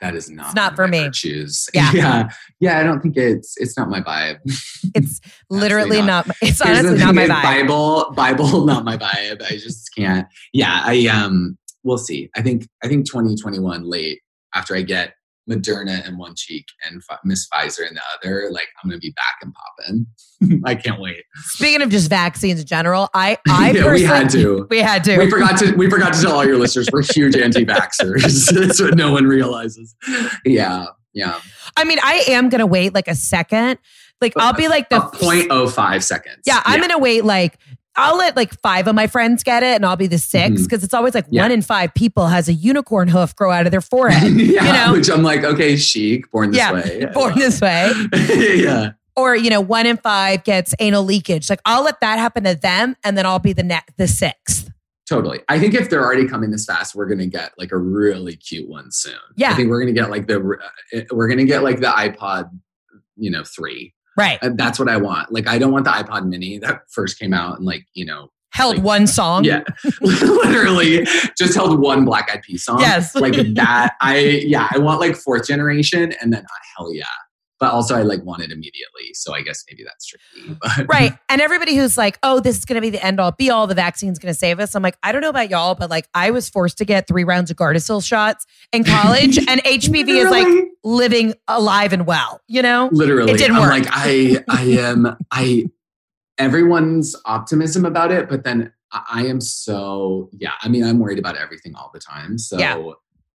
Speaker 3: that is not
Speaker 2: It's not for me.
Speaker 3: virtues. [LAUGHS]
Speaker 2: Yeah.
Speaker 3: yeah. Yeah. I don't think it's it's not my vibe. [LAUGHS]
Speaker 2: It's [LAUGHS] literally
Speaker 3: not.
Speaker 2: not. It's
Speaker 3: Here's
Speaker 2: honestly not my vibe.
Speaker 3: Bible, Bible, not my vibe. I just can't. Yeah, I um, we'll see. I think I think 2021 late after I get Moderna in one cheek and F- Miss Pfizer in the other. Like I'm gonna be back and popping. [LAUGHS] I can't wait.
Speaker 2: Speaking of just vaccines in general, I [LAUGHS] I
Speaker 3: Yeah, we had to.
Speaker 2: we had to.
Speaker 3: We forgot to we forgot to tell all your listeners we're huge anti-vaxxers. [LAUGHS] That's what no one realizes. Yeah, yeah.
Speaker 2: I mean, I am gonna wait like a second. Like I'll be like the
Speaker 3: A 0.05 seconds.
Speaker 2: Yeah, I'm gonna wait like I'll let like five of my friends get it and I'll be the 6
Speaker 3: Mhm.
Speaker 2: because it's always like
Speaker 3: Yeah.
Speaker 2: one in five people has a unicorn hoof grow out of their forehead. [LAUGHS]
Speaker 3: yeah,
Speaker 2: you know?
Speaker 3: which I'm like, okay, chic, born this
Speaker 2: Yeah,
Speaker 3: way. [LAUGHS]
Speaker 2: Born this way. [LAUGHS]
Speaker 3: yeah.
Speaker 2: Or, you know, one in five gets anal leakage. Like I'll let that happen to them and then I'll be the net the sixth.
Speaker 3: Totally. I think if they're already coming this fast, we're gonna get like a really cute one soon.
Speaker 2: Yeah.
Speaker 3: I think we're gonna get like the uh, we're gonna get like the iPod, you know, three.
Speaker 2: Right.
Speaker 3: Uh, That's what I want. Like I don't want the iPod Mini that first came out and like you know
Speaker 2: held
Speaker 3: Like,
Speaker 2: one song.
Speaker 3: Yeah, [LAUGHS] literally just held one Black Eyed Peas song.
Speaker 2: Yes.
Speaker 3: like that. I yeah, I want like fourth generation, and then uh, hell yeah. But also, I like want it immediately, so I guess maybe that's tricky. [LAUGHS] But
Speaker 2: Right. And everybody who's like, oh, this is going to be the end all be all, the vaccine's going to save us. I'm like, I don't know about y'all, but like, I was forced to get three rounds of Gardasil shots in [LAUGHS] college, and HPV is like living alive and well, you know?
Speaker 3: literally
Speaker 2: It didn't
Speaker 3: I'm
Speaker 2: work.
Speaker 3: like i i am i everyone's optimism about it but then I, am so yeah i mean i'm worried about everything all the time so
Speaker 2: Yeah.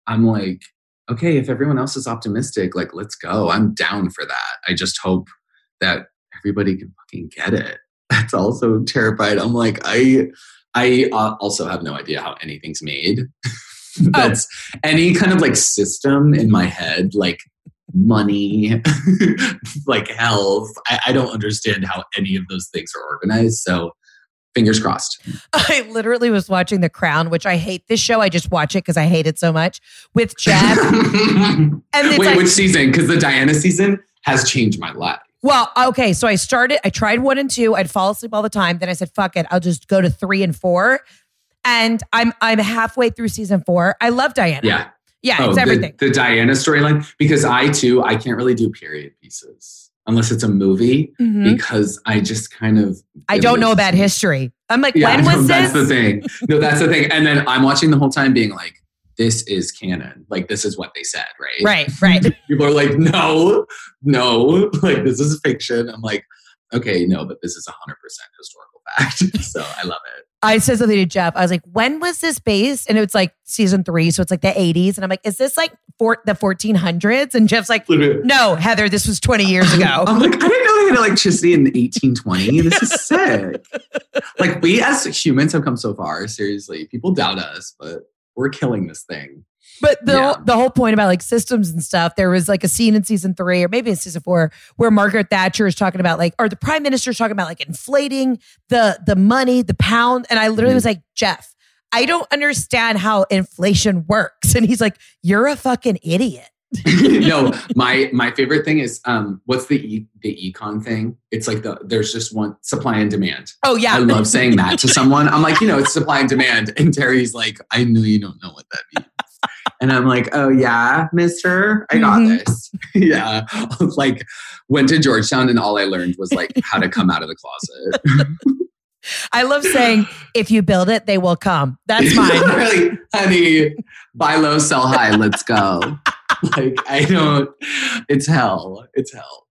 Speaker 3: i'm like okay if everyone else is optimistic like let's go. I'm down for that. I just hope that everybody can fucking get it. [LAUGHS] That's also terrified. I'm like i i uh, also have no idea how anything's made. [LAUGHS] That's any kind of like system in my head like money, [LAUGHS] like health. I, I don't understand how any of those things are organized. So fingers crossed. [LAUGHS]
Speaker 2: I literally was watching The Crown, which I hate this show. I just watch it because I hate it so much with Jeff. [LAUGHS]
Speaker 3: and
Speaker 2: it's
Speaker 3: Wait,
Speaker 2: like-
Speaker 3: which season? Because the Diana season has changed my life.
Speaker 2: Well, okay. So I started, I tried one and two. I'd fall asleep all the time. Then I said, fuck it. I'll just go to three and four. And I'm I'm halfway through season four. I love Diana.
Speaker 3: Yeah.
Speaker 2: Yeah,
Speaker 3: Oh,
Speaker 2: it's
Speaker 3: the-
Speaker 2: everything.
Speaker 3: The, Diana storyline. Because I too, I can't really do period pieces unless it's a movie
Speaker 2: Mhm.
Speaker 3: because I just kind of.
Speaker 2: I don't know about history. I'm like,
Speaker 3: Yeah,
Speaker 2: when
Speaker 3: no,
Speaker 2: was
Speaker 3: that's the thing. No, that's the thing. And then I'm watching the whole time being like, this is canon. Like, this is what they said, right?
Speaker 2: Right, right. [LAUGHS]
Speaker 3: People are like, no, no, [LAUGHS] like, this is fiction. I'm like, okay, no, but this is 100% historical fact. [LAUGHS] so I love it.
Speaker 2: I said something to Jeff. I was like, when was this based? And it's like season three. So it's like the 80s. And I'm like, is this like for the 1400s? And Jeff's like,
Speaker 3: Literally.
Speaker 2: no, Heather, this was 20 years ago. [LAUGHS]
Speaker 3: I'm like, I didn't know they had electricity in 1820. This is sick. like, we as humans have come so far. Seriously, people doubt us, but we're killing this thing.
Speaker 2: But the
Speaker 3: Yeah.
Speaker 2: the whole point about like systems and stuff, there was like a scene in season three or maybe in season four where Margaret Thatcher is talking about like, or the prime minister is talking about like inflating the the money, the pound, and I literally was like, Jeff, I don't understand how inflation works, [LAUGHS] and he's like, you're a fucking idiot. [LAUGHS]
Speaker 3: no, [LAUGHS] my my favorite thing is um what's the e, the econ thing? It's like the there's just one supply and demand.
Speaker 2: Oh yeah,
Speaker 3: I love saying that to someone. I'm like, you know, it's supply and demand. And Terry's like, I know you don't know what that means. And I'm like, oh yeah, mister, I got
Speaker 2: Mhm.
Speaker 3: this. [LAUGHS] yeah. [LAUGHS] like went to Georgetown and all I learned was like how to come out of the closet. [LAUGHS]
Speaker 2: I love saying if you build it, they will come. That's mine.
Speaker 3: really, honey, buy low, sell high, let's go. like I don't it's hell. It's hell.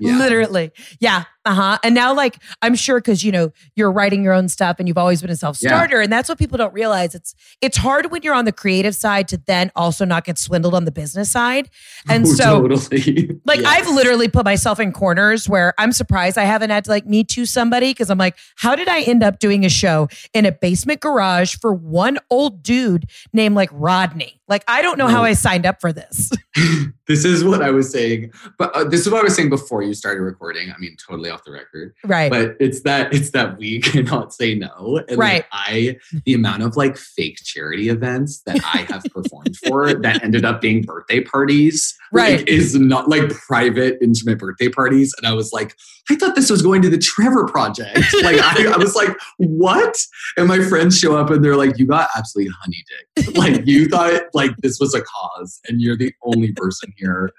Speaker 3: Yeah.
Speaker 2: Literally. Yeah. Uh huh. And now, like, I'm sure because, you know, you're writing your own stuff and you've always been a self starter. And that's what people don't realize. It's it's hard when you're on the creative side to then also not get swindled on the business side. And
Speaker 3: Oh,
Speaker 2: so,
Speaker 3: totally. [LAUGHS]
Speaker 2: like. I've literally put myself in corners where I'm surprised I haven't had to like me to somebody because I'm like, how did I end up doing a show in a basement garage for one old dude named like Rodney? Like, I don't know how I signed up for this. [LAUGHS] [LAUGHS]
Speaker 3: this is what I was saying, but uh, this is what I was saying before you started recording. I mean, totally off the record,
Speaker 2: right.
Speaker 3: but it's that it's that we [LAUGHS] cannot say no. And
Speaker 2: Right.
Speaker 3: Like, I the amount of like fake charity events that I have [LAUGHS] performed for that ended up being birthday parties,
Speaker 2: Right.
Speaker 3: like, is not like private intimate birthday parties. And I was like, I thought this was going to the Trevor Project. Like I, I was like, what? And my friends show up and they're like, you got absolutely honey dick. Like you thought like this was a cause and you're the only person here.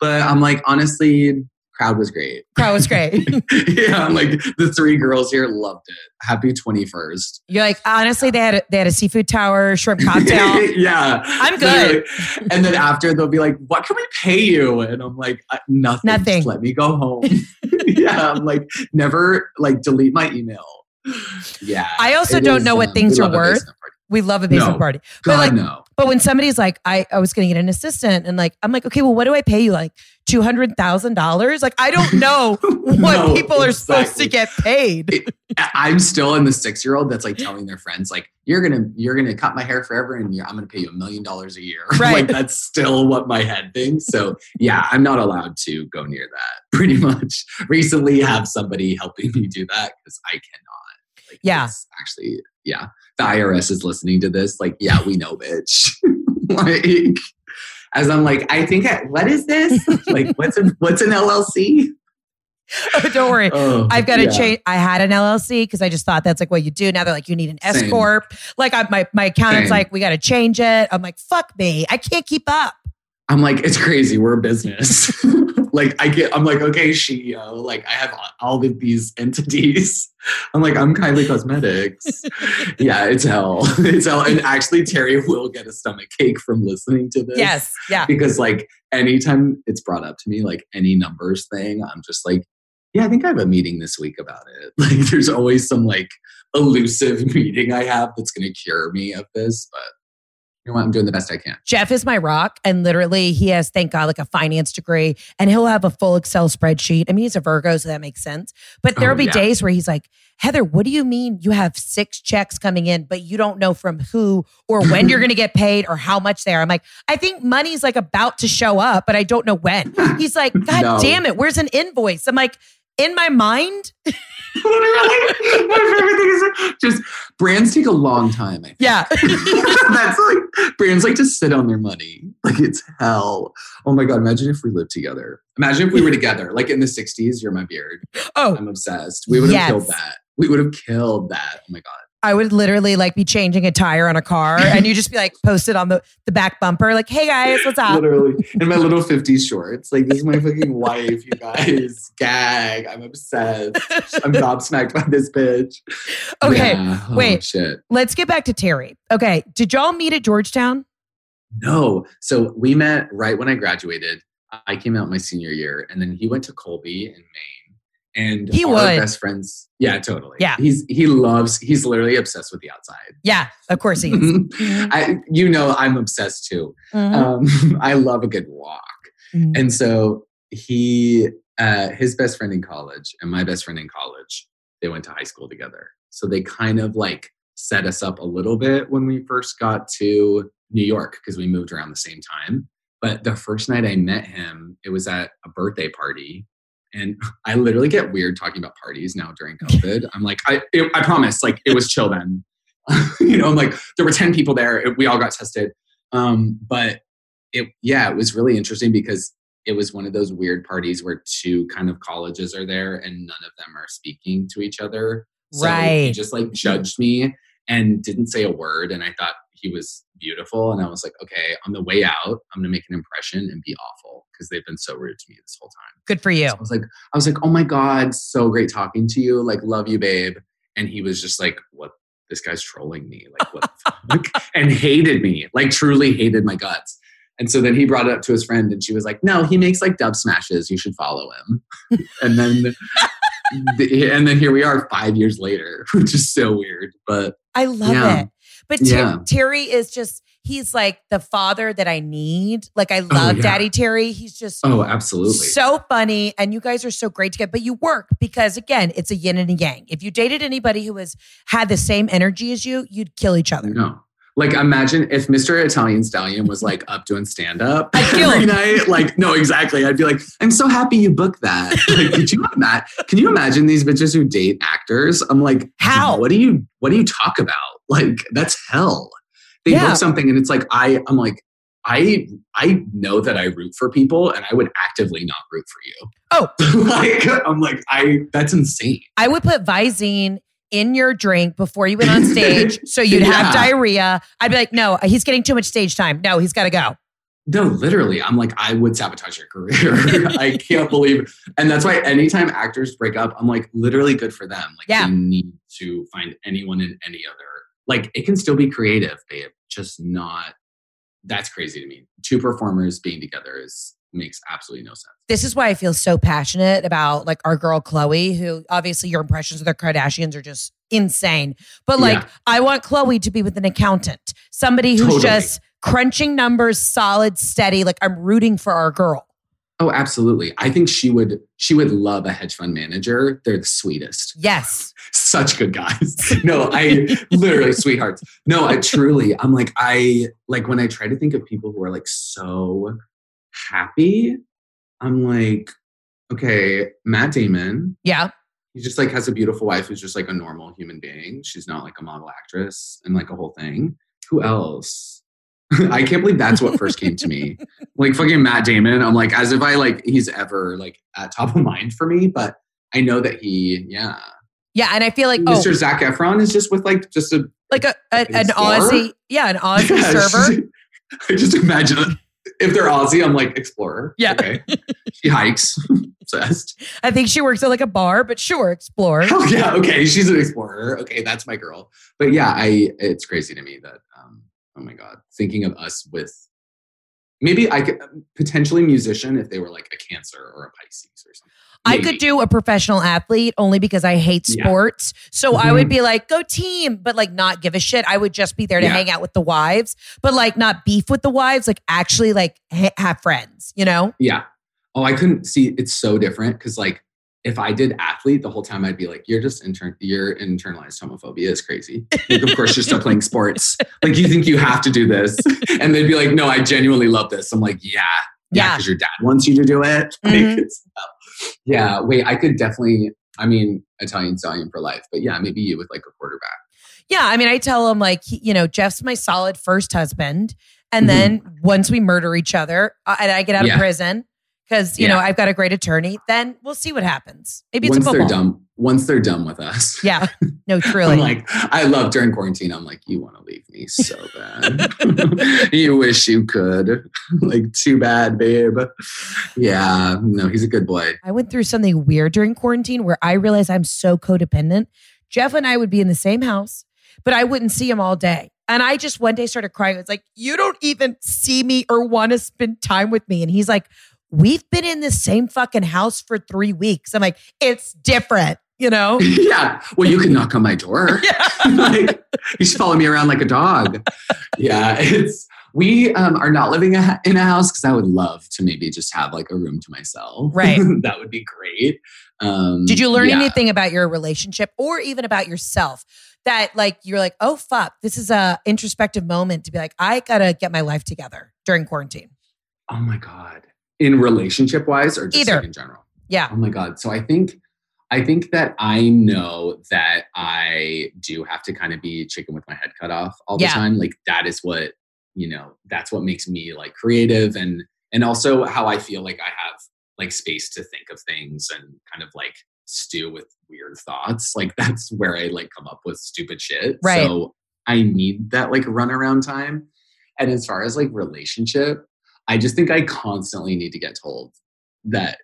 Speaker 3: But I'm like, honestly, crowd was great.
Speaker 2: Crowd was great. [LAUGHS]
Speaker 3: yeah, I'm like the three girls here loved it. Happy 21st.
Speaker 2: You're like, honestly, they had a, they had a seafood tower, shrimp [LAUGHS] cocktail.
Speaker 3: yeah.
Speaker 2: I'm good.
Speaker 3: Literally. And then after they'll be like, what can we pay you? And I'm like, "Uh, nothing.
Speaker 2: Nothing.
Speaker 3: Just let me go home. [LAUGHS] yeah. I'm like, never like delete my email. Yeah.
Speaker 2: I also don't
Speaker 3: is,
Speaker 2: know what
Speaker 3: um,
Speaker 2: things are worth. We love a basement
Speaker 3: No.
Speaker 2: party. But
Speaker 3: God,
Speaker 2: like,
Speaker 3: no.
Speaker 2: but when somebody's like, I, I was going to get an assistant and like, I'm like, okay, well, what do I pay you? Like $200,000? Like, I don't [LAUGHS] know what
Speaker 3: No,
Speaker 2: people are supposed to get paid.
Speaker 3: I- I'm still in the six year old that's like telling their friends like you're gonna you're gonna cut my hair forever and you're, I'm gonna pay you a million dollars a year. [LAUGHS]
Speaker 2: Right.
Speaker 3: like that's still what my head thinks. So yeah, I'm not allowed to go near that. [LAUGHS] Pretty much. Recently, have somebody helping me do that because I cannot. Like,
Speaker 2: Yeah.
Speaker 3: actually yeah. The IRS is listening to this. Like yeah, we know, bitch. [LAUGHS] like as I'm like, I think I, what is this? [LAUGHS] like what's an what's an LLC? [LAUGHS]
Speaker 2: Oh, don't worry.
Speaker 3: Oh,
Speaker 2: I've got to
Speaker 3: yeah.
Speaker 2: change. I had an LLC because I just thought that's like what you do. Now they're like, you need an S corp. Like I, my my accountant's
Speaker 3: Same.
Speaker 2: like, we got to change it. I'm like, fuck me, I can't keep up.
Speaker 3: I'm like, it's crazy. We're a business. Like I get, I'm like, okay, CEO. Like I have all of these entities. I'm like, I'm Kylie Cosmetics. [LAUGHS] yeah, it's hell. [LAUGHS] It's hell. And actually, Terry will get a stomach ache from listening to this.
Speaker 2: Yes, yeah.
Speaker 3: Because like anytime it's brought up to me, like any numbers thing, I'm just like, yeah, I think I have a meeting this week about it. [LAUGHS] Like there's always some like elusive meeting I have that's going to cure me of this, but you know what? I'm doing the best I can.
Speaker 2: Jeff is my rock, and literally, he has, thank God, like a finance degree, and he'll have a full Excel spreadsheet. I mean, he's a Virgo, so that makes sense. But there'll
Speaker 3: Oh,
Speaker 2: be
Speaker 3: yeah.
Speaker 2: days where he's like, Heather, what do you mean you have six checks coming in, but you don't know from who or when you're [LAUGHS] going to get paid or how much they are? I'm like, I think money's like about to show up, but I don't know when. [LAUGHS] He's like, God
Speaker 3: No.
Speaker 2: damn it, where's an invoice? I'm like, in my mind, [LAUGHS]
Speaker 3: Literally, my favorite thing is just brands take a long time. I think.
Speaker 2: yeah. [LAUGHS]
Speaker 3: That's like brands like to sit on their money. Like it's hell. Oh my god! Imagine if we lived together. Imagine if we were together. Like in the '60s, you're my beard.
Speaker 2: oh,
Speaker 3: I'm obsessed. We would have
Speaker 2: Yes.
Speaker 3: killed that. We would have killed that. Oh my god.
Speaker 2: I would literally like be changing a tire on a car, and you just be like posted on the the back bumper, like, "Hey guys, what's up?"
Speaker 3: Literally in my little 50s shorts. Like this is my fucking wife. You guys, gag. I'm obsessed. I'm gobsmacked by this bitch.
Speaker 2: Okay,
Speaker 3: Yeah. Oh,
Speaker 2: wait.
Speaker 3: Shit.
Speaker 2: Let's get back to Terry. Okay, did y'all meet at Georgetown?
Speaker 3: No. So we met right when I graduated. I came out my senior year, and then he went to Colby in Maine. And
Speaker 2: He
Speaker 3: our
Speaker 2: would.
Speaker 3: best friends. Yeah, totally.
Speaker 2: Yeah.
Speaker 3: He's he loves. He's literally obsessed with the outside.
Speaker 2: Yeah, of course he is. [LAUGHS]
Speaker 3: I, you know, I'm obsessed too.
Speaker 2: Mhm.
Speaker 3: Um, [LAUGHS] I love a good walk,
Speaker 2: Mhm.
Speaker 3: and so he, uh, his best friend in college, and my best friend in college, they went to high school together. So they kind of like set us up a little bit when we first got to New York because we moved around the same time. But the first night I met him, it was at a birthday party. And [LAUGHS] I literally get weird talking about parties now during COVID. [LAUGHS] I'm like, I, it, I promise, like it was chill then. [LAUGHS] you know, I'm like there were 10 people there. It- we all got tested. Um, but it, yeah, it was really interesting because it was one of those weird parties where two kind of colleges are there and none of them are speaking to each other. So he just like judged me and didn't say a word. And I thought he was beautiful. And I was like, okay, on the way out, I'm gonna make an impression and be awful because they've been so rude to me this whole time.
Speaker 2: Good for you.
Speaker 3: So I was like, I was like, oh my God, so great talking to you. Like, love you, babe. And he was just like, what? This guy's trolling me. Like, what the [LAUGHS] fuck? And hated me, like, truly hated my guts. And so then he brought it up to his friend, and she was like, no, he makes like dub smashes. You should follow him. [LAUGHS] and then, and then here we are five years later, [LAUGHS] which is so weird. But
Speaker 2: I love
Speaker 3: Yeah.
Speaker 2: it. But Ter-
Speaker 3: Yeah.
Speaker 2: Terry is just, he's like the father that I need. Like, I oh, love
Speaker 3: Oh, yeah.
Speaker 2: Daddy Terry. He's just
Speaker 3: oh, absolutely.
Speaker 2: so funny. And you guys are so great together. But you work because, again, it's a yin and a yang. If you dated anybody who has had the same energy as you, you'd kill each other.
Speaker 3: No. Like imagine if Mr. Italian Stallion was like up doing stand up every night. Like, no, exactly. I'd be like, I'm so happy you booked that. [LAUGHS] Like, could you imagine? Can you imagine these bitches who date actors? I'm like,
Speaker 2: How?
Speaker 3: What do you What do you talk about? Like, that's hell. They
Speaker 2: Yeah.
Speaker 3: book something and it's like I. I'm like. I I know that I root for people and I would actively not root for you.
Speaker 2: Oh. [LAUGHS]
Speaker 3: like I'm like I that's insane.
Speaker 2: I would put Visine in your drink before you went on stage [LAUGHS] so you'd have diarrhea. I'd be like, no, he's getting too much stage time. No, he's got to go.
Speaker 3: No, literally. I'm like, I would sabotage your career. [LAUGHS] I can't believe. And that's why anytime actors break up, I'm like, literally good for them. Like,
Speaker 2: Yeah.
Speaker 3: they need to find anyone in any other. Like, it can still be creative, babe. Just not. That's crazy to me. Two performers being together is makes absolutely no sense.
Speaker 2: This is why I feel so passionate about like our girl Khloe, who obviously your impressions of the Kardashians are just insane. But like,
Speaker 3: Yeah.
Speaker 2: I want Khloe to be with an accountant, somebody who's
Speaker 3: Totally.
Speaker 2: just crunching numbers, solid, steady. Like, I'm rooting for our girl.
Speaker 3: Oh, absolutely. I think she would. She would love a hedge fund manager. They're the sweetest.
Speaker 2: Yes.
Speaker 3: such good guys. [LAUGHS] No, I literally sweethearts. No, I truly, I'm like, I like when I try to think of people who are like so happy, I'm like, okay, Matt Damon,
Speaker 2: Yeah.
Speaker 3: he just like has a beautiful wife who's just like a normal human being. She's not like a model actress and like a whole thing. Who else? [LAUGHS] I can't believe that's what first came to me. [LAUGHS] Like fucking Matt Damon. I'm like, as if I like he's ever like at top of mind for me, but I know that he, yeah.
Speaker 2: Yeah, and I feel like
Speaker 3: Mr.
Speaker 2: oh,
Speaker 3: Zac Efron is just with like just a
Speaker 2: like a, a an
Speaker 3: Explorer?
Speaker 2: Aussie, yeah, an [LAUGHS] Aussie
Speaker 3: Yeah,
Speaker 2: server.
Speaker 3: she- I just imagine it. if they're Aussie, I'm like explorer.
Speaker 2: Yeah.
Speaker 3: Okay. She hikes. Obsessed.
Speaker 2: I think she works at like a bar, but sure, explore.
Speaker 3: Oh yeah, okay. She's an explorer. Okay, that's my girl. But yeah, I it's crazy to me that um oh my god, thinking of us with maybe I could potentially musician if they were like a cancer or a Pisces or something.
Speaker 2: I could do a professional athlete only because I hate
Speaker 3: Yeah.
Speaker 2: sports. So I would
Speaker 3: Mhm.
Speaker 2: be like, go team, but like not give a shit. I would just be there to
Speaker 3: Yeah.
Speaker 2: hang out with the wives, but like not beef with the wives, like actually like ha- have friends, you know?
Speaker 3: Yeah. Oh, I couldn't see. It's so different because, like, if I did athlete the whole time, I'd be like, "You're just intern. Your internalized homophobia is crazy." Like, of course, you're still playing sports. Like, you think you have to do this, and they'd be like, "No, I genuinely love this." I'm like, "Yeah, yeah,"
Speaker 2: Yeah.
Speaker 3: because your dad wants you to do it. [LAUGHS] Like,
Speaker 2: Mhm.
Speaker 3: it's, yeah. Wait, I could definitely. I mean, Italian stallion for life, but yeah, maybe you with like a quarterback.
Speaker 2: Yeah. I mean, I tell him like, he- you know, Jeff's my solid first husband. And
Speaker 3: Mhm.
Speaker 2: then once we murder each other uh, and I get out
Speaker 3: Yeah.
Speaker 2: of prison, because, you
Speaker 3: Yeah.
Speaker 2: know, I've got a great attorney, then we'll see what happens. Maybe it's
Speaker 3: once
Speaker 2: a
Speaker 3: they're done, once they're done with us, [LAUGHS]
Speaker 2: Yeah. No, [LAUGHS] truly.
Speaker 3: I'm like, I love during quarantine. I'm like, you want to leave me so bad. [LAUGHS] you wish you could. like, too bad, babe. Yeah, no, he's a good boy.
Speaker 2: I went through something weird during quarantine where I realized I'm so codependent. Jeff and I would be in the same house, but I wouldn't see him all day. And I just one day started crying. It's like, you don't even see me or want to spend time with me. And he's like, we've been in the same fucking house for three weeks. I'm like, it's different, you know? [LAUGHS]
Speaker 3: yeah. Well, you can knock on my door. [LAUGHS]
Speaker 2: Yeah. [LAUGHS]
Speaker 3: like, you should follow me around like a dog. Yeah, it's. We um, are not living a, in a house because I would love to maybe just have like a room to myself.
Speaker 2: Right.
Speaker 3: that would be great. Um,
Speaker 2: Did you learn
Speaker 3: yeah.
Speaker 2: anything about your relationship or even about yourself that like you're like, oh fuck, this is a introspective moment to be like, I gotta get my life together during quarantine.
Speaker 3: Oh my god. In relationship wise or just
Speaker 2: Either.
Speaker 3: like in general?
Speaker 2: Yeah.
Speaker 3: Oh my god. So I think I think that I know that I do have to kind of be chicken with my head cut off all the
Speaker 2: Yeah.
Speaker 3: time. Like that is what, you know, that's what makes me like creative and and also how I feel like I have like space to think of things and kind of like stew with weird thoughts. [LAUGHS] Like that's where I like come up with stupid shit.
Speaker 2: Right.
Speaker 3: So I need that like runaround time. And as far as like relationship, I just think I constantly need to get told that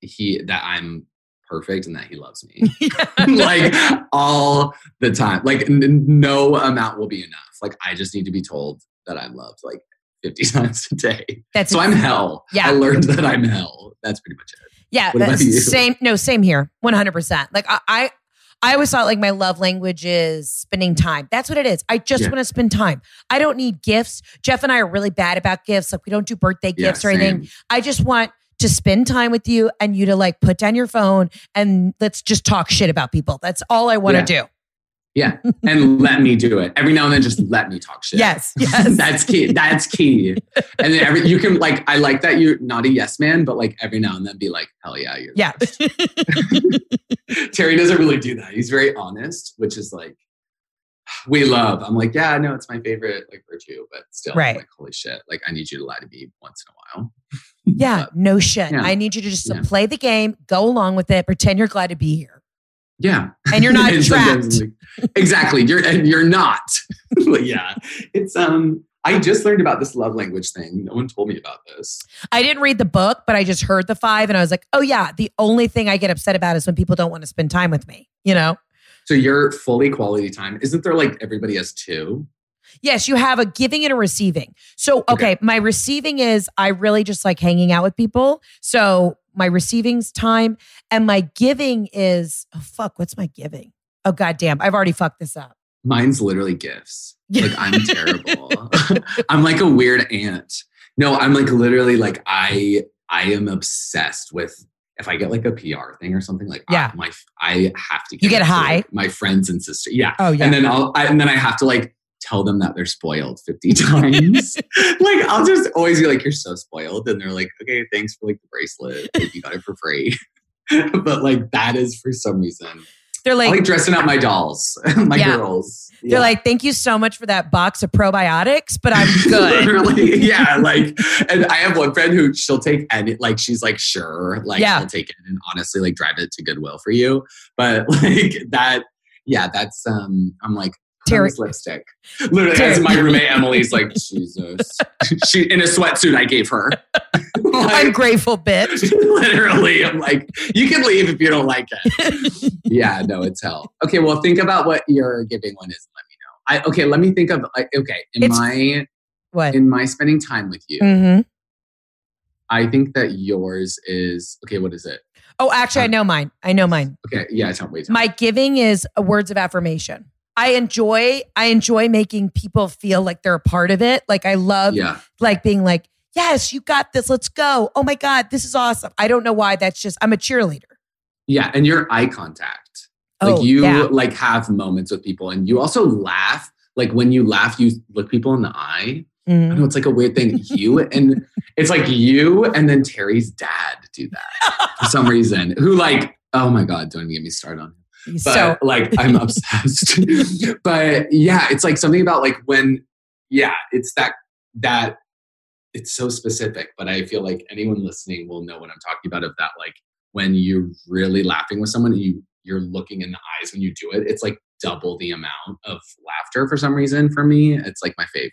Speaker 3: he that I'm perfect and that he loves me. [LAUGHS] [LAUGHS] like all the time. Like n- no amount will be enough. Like I just need to be told that I'm loved like 50 [LAUGHS] times a day.
Speaker 2: That's
Speaker 3: So I'm hell.
Speaker 2: Yeah.
Speaker 3: I learned that I'm hell. That's pretty much it.
Speaker 2: Yeah,
Speaker 3: What about you?
Speaker 2: same. No, same here. One hundred percent. Like I, I, I always thought like my love language is spending time. That's what it is. I just
Speaker 3: Yeah.
Speaker 2: want to spend time. I don't need gifts. Jeff and I are really bad about gifts. Like we don't do birthday
Speaker 3: Yeah,
Speaker 2: gifts or anything. I just want to spend time with you and you to like put down your phone and let's just talk shit about people. That's all I want to do.
Speaker 3: Yeah. And let me do it. Every now and then just let me talk shit.
Speaker 2: Yes, yes. [LAUGHS]
Speaker 3: That's key. That's key. And then every you can like I like that you're not a yes man, but like every now and then be like, hell yeah, you're
Speaker 2: Yeah. [LAUGHS]
Speaker 3: Terry doesn't really do that. He's very honest, which is like we love. I'm like, yeah, no, it's my favorite like virtue, but still,
Speaker 2: Right.
Speaker 3: like, holy shit, like I need you to lie to me once in a while.
Speaker 2: yeah. [LAUGHS]
Speaker 3: But,
Speaker 2: No shit.
Speaker 3: yeah.
Speaker 2: I need you to just
Speaker 3: Yeah.
Speaker 2: play the game, go along with it, pretend you're glad to be here.
Speaker 3: Yeah,
Speaker 2: And you're not [LAUGHS]
Speaker 3: sometimes,
Speaker 2: trapped.
Speaker 3: like, exactly. You're and you're not. [LAUGHS] Yeah, it's um. I just learned about this love language thing. No one told me about this.
Speaker 2: I didn't read the book, but I just heard the five and I was like, oh, yeah, the only thing I get upset about is when people don't want to spend time with me, you know?
Speaker 3: So you're fully quality time. Isn't there like everybody has two?
Speaker 2: Yes, you have a giving and a receiving. So, okay,
Speaker 3: Okay.
Speaker 2: my receiving is I really just like hanging out with people. So, my receiving's time and my giving is, oh, fuck, what's my giving? Oh, goddamn, I've already fucked this up.
Speaker 3: Mine's literally gifts. [LAUGHS] Like I'm terrible. [LAUGHS] I'm like a weird aunt. No, I'm like literally like I I am obsessed with if I get like a PR thing or something like
Speaker 2: Yeah.
Speaker 3: I, my I have to
Speaker 2: You get
Speaker 3: it to,
Speaker 2: high?
Speaker 3: like, my friends and sister. Yeah.
Speaker 2: Oh, yeah.
Speaker 3: And then I'll I, and then I have to like tell them that they're spoiled 50 [LAUGHS] times. like I'll just always be like you're so spoiled and they're like okay, thanks for like the bracelet. Like, you got it for free. [LAUGHS] but like that is for some reason
Speaker 2: They're like,
Speaker 3: like dressing up my dolls, [LAUGHS] my
Speaker 2: Yeah.
Speaker 3: girls.
Speaker 2: they're like, thank you so much for that box of probiotics, but I'm good.
Speaker 3: Literally, yeah. Like, and I have one friend who she'll take any, like, she's like, sure, like,
Speaker 2: Yeah.
Speaker 3: I'll take it and honestly, like, drive it to Goodwill for you. But like that, yeah, that's, um, I'm like,
Speaker 2: Terry-
Speaker 3: this lipstick. Literally,
Speaker 2: Terry-
Speaker 3: as my roommate Emily's like, Jesus, [LAUGHS] she in a sweatsuit I gave her. [LAUGHS] Like,
Speaker 2: Ungrateful bitch. [LAUGHS]
Speaker 3: literally, I'm like, you can leave if you don't like it. yeah, no, it's hell. Okay, well, think about what your giving one is. Let me know. I okay. Let me think of like okay. In
Speaker 2: It's-
Speaker 3: my
Speaker 2: What?
Speaker 3: in my spending time with you,
Speaker 2: hmm
Speaker 3: I think that yours is okay. What is it?
Speaker 2: Oh, actually, I know mine. I know mine.
Speaker 3: Okay, yeah, tell wait. tell
Speaker 2: My giving is words of affirmation. I enjoy I enjoy making people feel like they're a part of it. Like I love
Speaker 3: yeah,
Speaker 2: like being like, "Yes, you got this. Let's go. Oh my god, this is awesome." I don't know why that's just I'm a cheerleader.
Speaker 3: yeah, and your eye contact.
Speaker 2: Oh,
Speaker 3: like you
Speaker 2: yeah.
Speaker 3: like have moments with people, and you also laugh. Like when you laugh, you look people in the eye. I
Speaker 2: Mhm.
Speaker 3: know it's like a weird thing. You and [LAUGHS] it's like you and then Terry's dad do that for some reason. Who like, oh my god, don't even get me started on him. But
Speaker 2: so
Speaker 3: like I'm [LAUGHS] obsessed. [LAUGHS] but yeah, it's like something about like when yeah, it's that that it's so specific, but I feel like anyone listening will know what I'm talking about of that like when you're really laughing with someone and you you're looking in the eyes when you do it, it's like double the amount of laughter for some reason for me. It's like my favorite.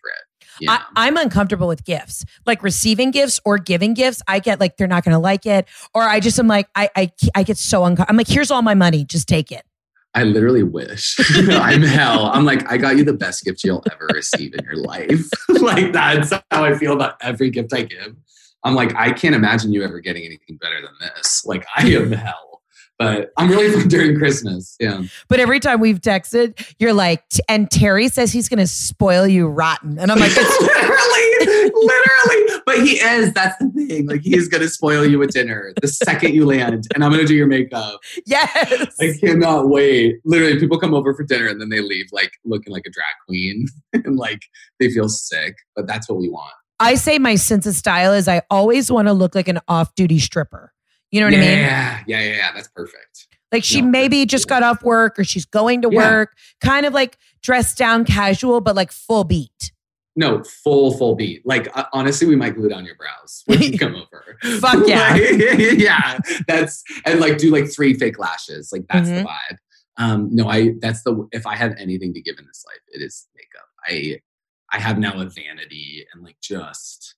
Speaker 3: Yeah.
Speaker 2: I, I'm uncomfortable with gifts, like receiving gifts or giving gifts. I get like they're not going to like it, or I just am like I I I get so uncomfortable. I'm like, here's all my money, just take it.
Speaker 3: I literally wish. [LAUGHS] I'm hell. I'm like, I got you the best gift you'll ever receive in your life. [LAUGHS] like that's how I feel about every gift I give. I'm like, I can't imagine you ever getting anything better than this. Like I am hell. But I'm really [LAUGHS] fun during Christmas. Yeah.
Speaker 2: But every time we've texted, you're like, and Terry says he's going to spoil you rotten, and I'm like, it's, [LAUGHS]
Speaker 3: literally, literally. But he is. That's the thing. Like he is gonna spoil you with dinner the second you land, and I'm gonna do your makeup.
Speaker 2: yes.
Speaker 3: I cannot wait. Literally, people come over for dinner and then they leave like looking like a drag queen [LAUGHS] and like they feel sick. But that's what we want.
Speaker 2: I say my sense of style is I always want to look like an off-duty stripper. You know what
Speaker 3: yeah,
Speaker 2: I mean?
Speaker 3: Yeah, yeah, yeah, yeah. That's perfect.
Speaker 2: Like she
Speaker 3: No,
Speaker 2: maybe just
Speaker 3: cool.
Speaker 2: got off work or she's going to
Speaker 3: Yeah.
Speaker 2: work, kind of like dressed down casual, but like full beat.
Speaker 3: No, full, full beat. Like uh, honestly, we might glue down your brows when you [LAUGHS] come over.
Speaker 2: Fuck [LAUGHS] yeah.
Speaker 3: Like, [LAUGHS] yeah. That's and like do like three fake lashes. Like that's
Speaker 2: Mm-hmm.
Speaker 3: the vibe. Um, no, I that's the if I have anything to give in this life, it is makeup. I I have now a vanity and like just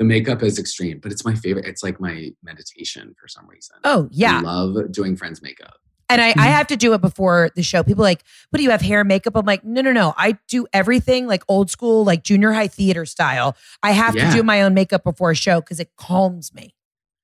Speaker 3: the makeup is extreme, but it's my favorite. It's like my meditation for some reason.
Speaker 2: Oh, yeah.
Speaker 3: I love doing friends' makeup.
Speaker 2: And I, I
Speaker 3: Mm-hmm.
Speaker 2: have to do it before the show. People are like, what do you have hair, makeup? I'm like, no, no, no. I do everything like old school, like junior high theater style. I have
Speaker 3: Yeah.
Speaker 2: to do my own makeup before a show because it calms me.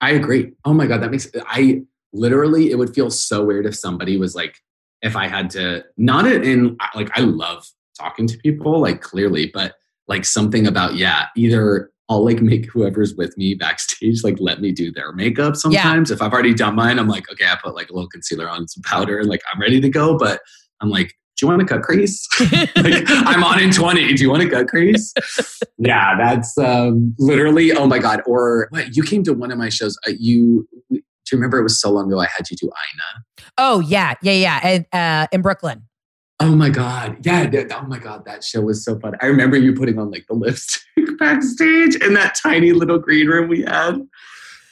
Speaker 3: I agree. Oh my god, that makes I literally it would feel so weird if somebody was like if I had to not in like I love talking to people like clearly, but like something about yeah, either I'll like make whoever's with me backstage like let me do their makeup sometimes. If I've already done mine, I'm like, okay, I put like a little concealer on some powder and like I'm ready to go, but I'm like do you want to cut crease? [LAUGHS] like, I'm on in 20. Do you want to cut crease? [LAUGHS] yeah, that's um, literally, oh my God. Or what? You came to one of my shows. Uh, you, do you remember it was so long ago I had you do Ina?
Speaker 2: Oh, yeah. Yeah. Yeah. And uh, in Brooklyn.
Speaker 3: Oh my God. Yeah. that- oh my God. That show was so fun. I remember you putting on like the lipstick [LAUGHS] backstage in that tiny little green room we had.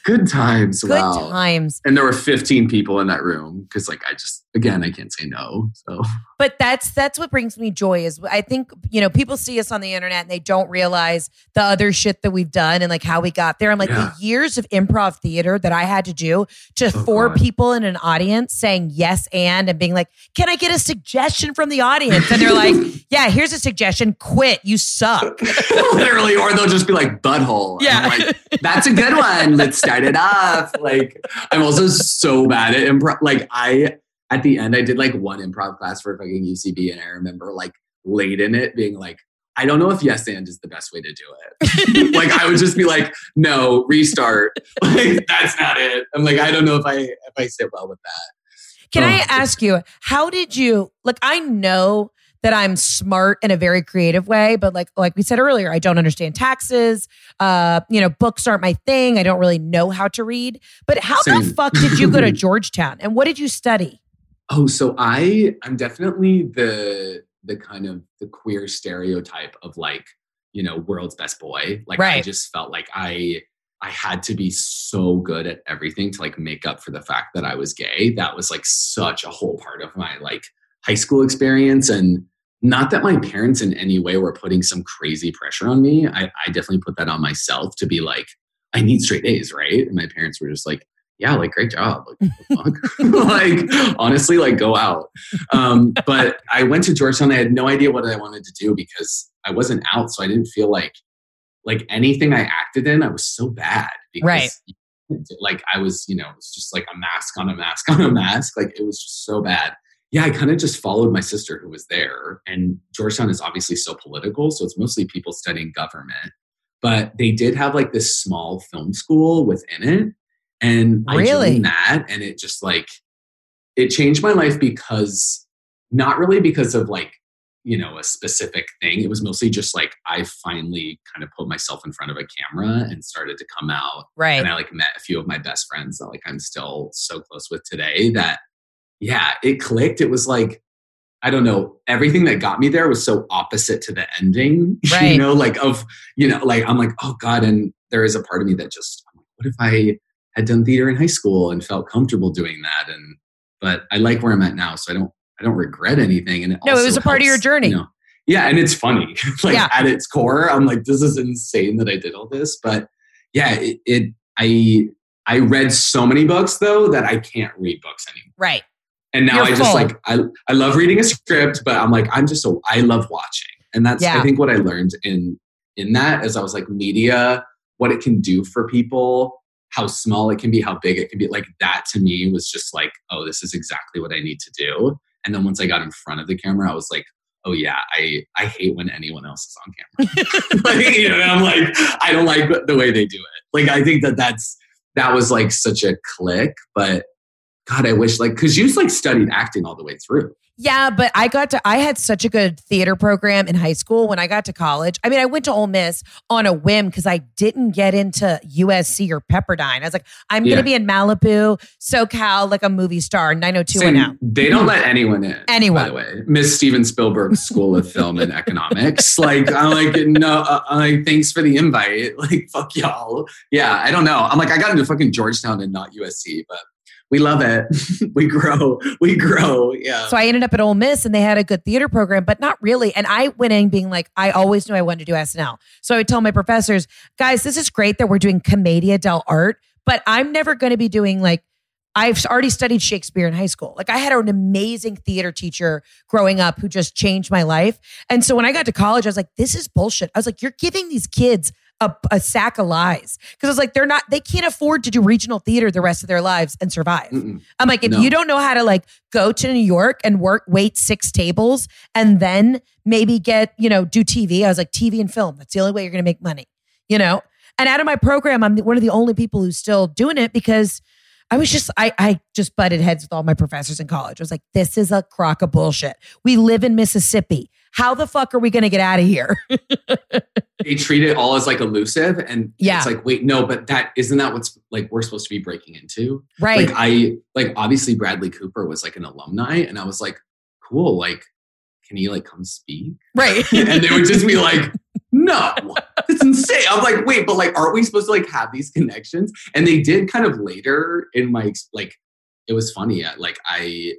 Speaker 3: Good times.
Speaker 2: Good
Speaker 3: wow.
Speaker 2: times.
Speaker 3: And there were 15 people in that room because, like, I just, again, I can't say no. So,
Speaker 2: But that's that's what brings me joy is I think, you know, people see us on the internet and they don't realize the other shit that we've done and like how we got there. I'm like
Speaker 3: Yeah.
Speaker 2: the years of improv theater that I had to do to
Speaker 3: Oh,
Speaker 2: four
Speaker 3: God.
Speaker 2: people in an audience saying yes and and being like, "Can I get a suggestion from the audience?" And they're like, [LAUGHS] "Yeah, here's a suggestion. Quit. You suck." [LAUGHS]
Speaker 3: literally, or they'll just be like, butthole.
Speaker 2: Yeah.
Speaker 3: like, that's a good one. Let's start [LAUGHS] it off. Like, I'm also so bad at improv. Like, I, at the end, I did like one improv class for fucking UCB, and I remember like late in it being like, I don't know if yes and is the best way to do it. [LAUGHS] like, I would just be like, no, restart. [LAUGHS] Like, that's not it. I'm like, I don't know if I if I sit well with that.
Speaker 2: Can oh, I
Speaker 3: Oh.
Speaker 2: ask you, how did you like I know that I'm smart in a very creative way, but like like we said earlier, I don't understand taxes. Uh, you know, books aren't my thing. I don't really know how to read. But how the fuck did you go to [CLEARS THROAT] Georgetown and what did you study?
Speaker 3: Oh, so I I'm definitely the the kind of the queer stereotype of like, you know, world's best boy. Like I just felt like I I had to be so good at everything to like make up for the fact that I was gay. That was like such a whole part of my like high school experience and not that my parents in any way were putting some crazy pressure on me. I, I definitely put that on myself to be like, I need straight A's, right? And my parents were just like, yeah, like great job. Like, what the fuck? [LAUGHS] [LAUGHS] like honestly, like go out. Um, but I went to Georgetown. I had no idea what I wanted to do because I wasn't out, so I didn't feel like like anything I acted in, I was so bad because
Speaker 2: Right.
Speaker 3: like I was, you know, it was just like a mask on a mask on a mask. Like it was just so bad. Yeah, I kind of just followed my sister who was there. And Georgetown is obviously so political, so it's mostly people studying government. But they did have like this small film school within it. And I
Speaker 2: Really?
Speaker 3: joined that and it just like it changed my life because not really because of like you know a specific thing it was mostly just like i finally kind of put myself in front of a camera and started to come out
Speaker 2: Right.
Speaker 3: and i like met a few of my best friends that like i'm still so close with today that yeah it clicked it was like i don't know everything that got me there was so opposite to the ending [LAUGHS]
Speaker 2: Right.
Speaker 3: you know like of you know like i'm like oh god and there is a part of me that just I'm like, what if i had done theater in high school and felt comfortable doing that and but i like where i'm at now so i don't i don't regret anything and it
Speaker 2: No, it was a part of your journey.
Speaker 3: you know. yeah and it's funny [LAUGHS] like
Speaker 2: Yeah.
Speaker 3: at its core i'm like this is insane that i did all this but yeah it, it i i read so many books though that i can't read books anymore
Speaker 2: right.
Speaker 3: And now
Speaker 2: You're
Speaker 3: I just
Speaker 2: full.
Speaker 3: like I I love reading a script, but I'm like I'm just so I love watching, and that's
Speaker 2: Yeah.
Speaker 3: I think what I learned in in that is I was like media, what it can do for people, how small it can be, how big it can be. Like that to me was just like, oh, this is exactly what I need to do. And then once I got in front of the camera, I was like, oh yeah, I I hate when anyone else is on camera. [LAUGHS] [LAUGHS] like, you know, and I'm like, I don't like the way they do it. Like I think that that's that was like such a click, but God, I wish like because you like studied acting all the way through.
Speaker 2: Yeah, but I got to, I had such a good theater program in high school when I got to college. I mean, I went to Ole Miss on a whim because I didn't get into USC or Pepperdine. I was like, I'm gonna be in Malibu, SoCal, like a movie star, 90210.
Speaker 3: They don't let anyone in.
Speaker 2: Anyone.
Speaker 3: by the way. Miss Steven Spielberg's School of Film and Economics. [LAUGHS] Like, I'm like, no, uh, I'm like, thanks for the invite. [LAUGHS] Like, fuck y'all. Yeah, I don't know. I'm like, I got into fucking Georgetown and not USC, but we love it. [LAUGHS] we grow. We grow. Yeah.
Speaker 2: So I ended up at Ole Miss and they had a good theater program, but not really. And I went in being like, I always knew I wanted to do SNL. So I would tell my professors, guys, this is great that we're doing Commedia dell'arte, but I'm never going to be doing like, I've already studied Shakespeare in high school. Like I had an amazing theater teacher growing up who just changed my life. And so when I got to college, I was like, this is bullshit. I was like, you're giving these kids a, a sack of lies. Cause I was like, they're not, they can't afford to do regional theater the rest of their lives and survive.
Speaker 3: Mm-mm.
Speaker 2: I'm like, if
Speaker 3: No.
Speaker 2: you don't know how to like go to New York and work, wait six tables, and then maybe get, you know, do TV. I was like, TV and film. That's the only way you're going to make money, you know? And out of my program, I'm one of the only people who's still doing it because I was just, I, I just butted heads with all my professors in college. I was like, this is a crock of bullshit. We live in Mississippi. How the fuck are we going to get out of here? [LAUGHS]
Speaker 3: they treat it all as like elusive. And
Speaker 2: Yeah.
Speaker 3: it's like, wait, no, but that isn't that what's like we're supposed to be breaking into?
Speaker 2: right.
Speaker 3: Like I like obviously Bradley Cooper was like an alumni, and I was like, cool, like, can he like come speak?
Speaker 2: right. [LAUGHS]
Speaker 3: and they would just be like, no, it's insane. I'm like, wait, but like, aren't we supposed to like have these connections? And they did kind of later in my like, it was funny. uh, Like I,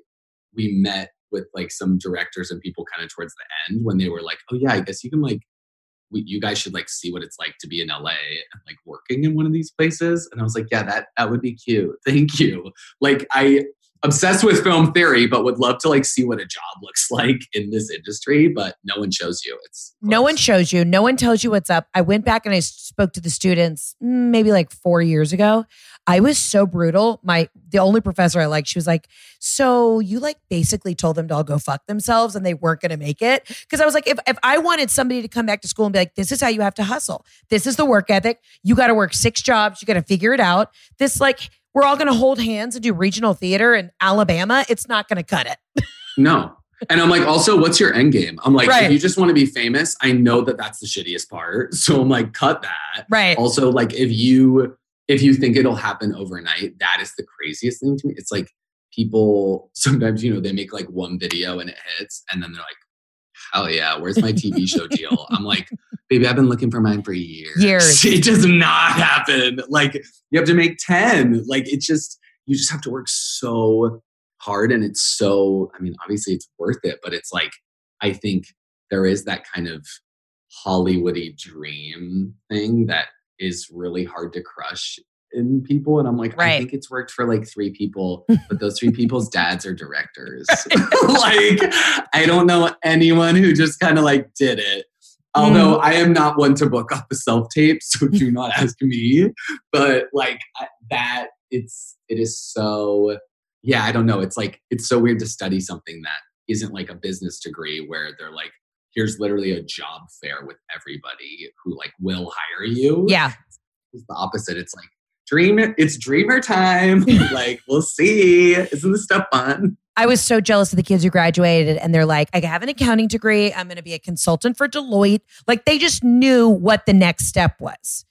Speaker 3: we met with like some directors and people kind of towards the end when they were like, oh yeah, I guess you can like, we, you guys should like see what it's like to be in LA and like working in one of these places. And I was like, yeah, that that would be cute. [LAUGHS] Thank you. Like I obsessed with film theory, but would love to like see what a job looks [LAUGHS] like in this industry. But no one shows you. It's
Speaker 2: No one shows you. No one tells you what's up. I went back and I spoke to the students mm, maybe like four years ago. I was so brutal. My the only professor I liked, she was like, "So you like basically told them to all go fuck themselves and they weren't going to make it?" Because I was like, if if I wanted somebody to come back to school and be like, "This is how you have to hustle. This is the work ethic. You got to work six jobs. You got to figure it out. This like." We're all going to hold hands and do regional theater in Alabama. It's not going to cut it. [LAUGHS]
Speaker 3: No. And I'm like, also, what's your end game? I'm like,
Speaker 2: Right.
Speaker 3: if you just want to be famous, I know that that's the shittiest part. [LAUGHS] So I'm like, cut that.
Speaker 2: Right.
Speaker 3: Also, like, if you if you think it'll happen overnight, that is the craziest thing to me. It's like people [LAUGHS] sometimes, you know, they make like one video and it hits, and then they're like, hell yeah, where's my TV [LAUGHS] show deal? I'm like, baby, I've been looking for mine for years.
Speaker 2: Years. [LAUGHS]
Speaker 3: It does not happen. Like, you have to make 10. Like, it's just, you just have to work so hard. And it's so, I mean, obviously it's worth it, but it's like, I think there is that kind of Hollywoody dream thing that is really hard to crush in people and i'm like i think it's worked for like three people [LAUGHS] but those three people's dads are directors. [LAUGHS] [LAUGHS] Like i don't know anyone who just kind of like did it. Although mm. i am not one to book off the self tape so do not ask me. But like that it's it is so yeah i don't know. It's like it's so weird to study something that isn't like a business degree where they're like here's literally a job fair with everybody who like will hire you.
Speaker 2: Yeah.
Speaker 3: it's the opposite. It's like dream. It's dreamer time. [LAUGHS] like we'll see. Isn't this stuff fun?
Speaker 2: I was so jealous of the kids who graduated and they're like, I have an accounting degree. I'm going to be a consultant for Deloitte. Like they just knew what the next step was.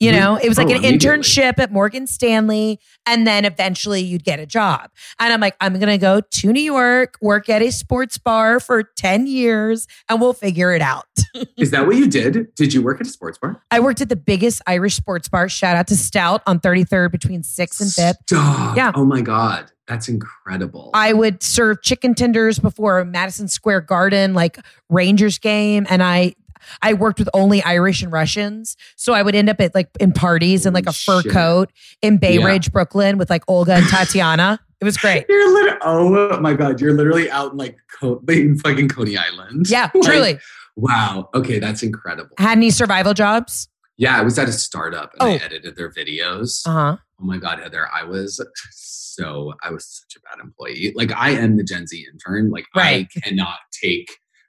Speaker 2: You know, it was like
Speaker 3: Oh,
Speaker 2: an internship at Morgan Stanley, and then eventually you'd get a job. And I'm like, I'm going to go to New York, work at a sports bar for 10 years, and we'll figure it out. [LAUGHS]
Speaker 3: Is that what you did? Did you work at a sports bar?
Speaker 2: I worked at the biggest Irish sports bar. Shout out to Stout on 33rd between 6th and 5th.
Speaker 3: Stop.
Speaker 2: Yeah.
Speaker 3: Oh my god, that's incredible.
Speaker 2: I would serve chicken tenders before Madison Square Garden, like Rangers game, and I I worked with only Irish and Russians, so I would end up at like in parties in like a fur
Speaker 3: shit.
Speaker 2: coat in Bay
Speaker 3: Yeah.
Speaker 2: Ridge, Brooklyn, with like Olga and Tatiana. It was great. [LAUGHS]
Speaker 3: you're literally. Oh my god, you're literally out in like Co- in fucking Coney Island.
Speaker 2: Yeah, [LAUGHS]
Speaker 3: Like,
Speaker 2: truly.
Speaker 3: Wow. Okay, that's incredible.
Speaker 2: Had any survival jobs?
Speaker 3: Yeah, I was at a startup and I
Speaker 2: Oh.
Speaker 3: edited their videos.
Speaker 2: Uh huh.
Speaker 3: Oh my God, Heather, I was so, I was such a bad employee. Like, I am the Gen Z intern. Like,
Speaker 2: Right.
Speaker 3: I cannot take,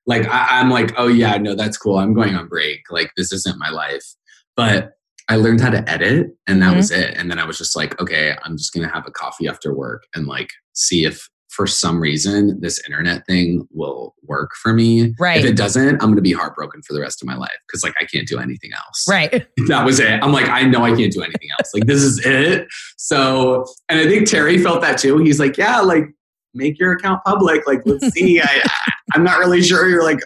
Speaker 3: like, I, I'm like, oh yeah, no, that's cool. I'm going on break. Like, this isn't my life. But I learned how to edit and that
Speaker 2: Mhm.
Speaker 3: was it. And then I was just like, okay, I'm just going to have a coffee after work and like see if for some reason this internet thing will work for me.
Speaker 2: Right.
Speaker 3: If it doesn't, I'm going to be heartbroken for the rest of my life because like I can't do anything else
Speaker 2: Right. [LAUGHS]
Speaker 3: that was it. I'm like, I know I can't do anything else. Like, this is it. So, and I think Terry felt that too. He's like, yeah, like, make your account public. Like, let's see. I, I'm not really sure you're like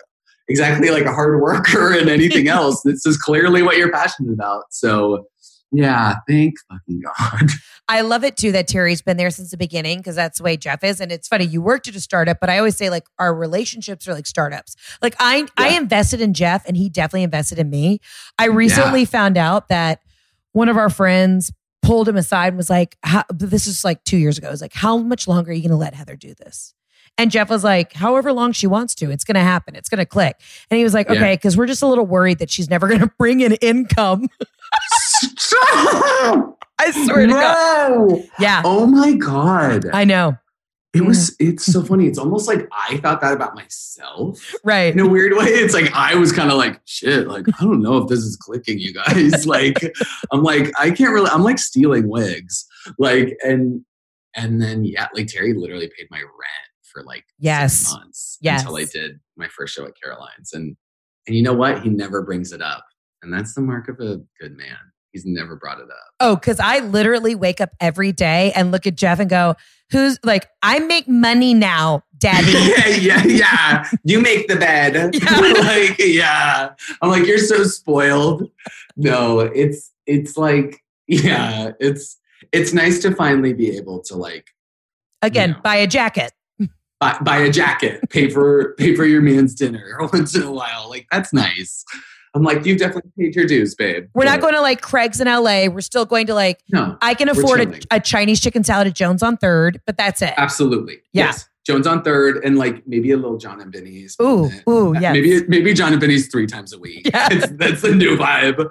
Speaker 3: exactly like a hard worker and anything [LAUGHS] else. This is clearly what you're passionate about. So, yeah, thank fucking God. [LAUGHS]
Speaker 2: I love it too that Terry's been there since the beginning because that's the way Jeff is. And it's funny, you worked at a startup, but I always say like our relationships are like startups. Like I I invested in Jeff and he definitely invested in me. I recently found out that one of our friends pulled him aside and was like, how, this is like two years ago. It was like, how much longer are you gonna let Heather do this? And Jeff was like, however long she wants to, it's gonna happen. It's gonna click. And he was like, okay, because we're just a little worried that she's never gonna [LAUGHS] bring in income. [LAUGHS] I swear to God. Yeah.
Speaker 3: Oh my God.
Speaker 2: I know.
Speaker 3: it was, it's so funny. It's almost like I thought that about myself.
Speaker 2: Right.
Speaker 3: in a weird way. It's like I was kind of like, shit, like I don't know if this is clicking, you guys. [LAUGHS] like I'm like, I can't really I'm like stealing wigs. Like and and then yeah, like Terry literally paid my rent for like
Speaker 2: Yes.
Speaker 3: six months
Speaker 2: Yes.
Speaker 3: until I did my first show at Caroline's. And and you know what? He never brings it up. And that's the mark of a good man. He's never brought it up.
Speaker 2: Oh, because I literally wake up every day and look at Jeff and go, who's like, I make money now, [LAUGHS] daddy.
Speaker 3: yeah, yeah, yeah. You make the bed.
Speaker 2: Yeah. [LAUGHS] [LAUGHS]
Speaker 3: like, yeah. I'm like, you're so spoiled. No, it's it's like, yeah, it's it's nice to finally be able to like
Speaker 2: Again,
Speaker 3: Yeah.
Speaker 2: buy a jacket.
Speaker 3: Buy, buy a jacket, pay for pay for your man's dinner [LAUGHS] once in a while. Like that's nice. I'm like, you've definitely paid your dues, babe.
Speaker 2: We're not going to like Craig's in LA. We're still going to like,
Speaker 3: No,
Speaker 2: I can afford a, a Chinese chicken salad at Joan's on Third, but that's it.
Speaker 3: absolutely.
Speaker 2: Yeah.
Speaker 3: Yes. Joan's on Third, and like maybe a little Jon and Vinny's.
Speaker 2: Ooh, ooh, uh, yes.
Speaker 3: Maybe maybe Jon and Vinny's three times a week. [LAUGHS]
Speaker 2: Yeah.
Speaker 3: It's- that's the new vibe.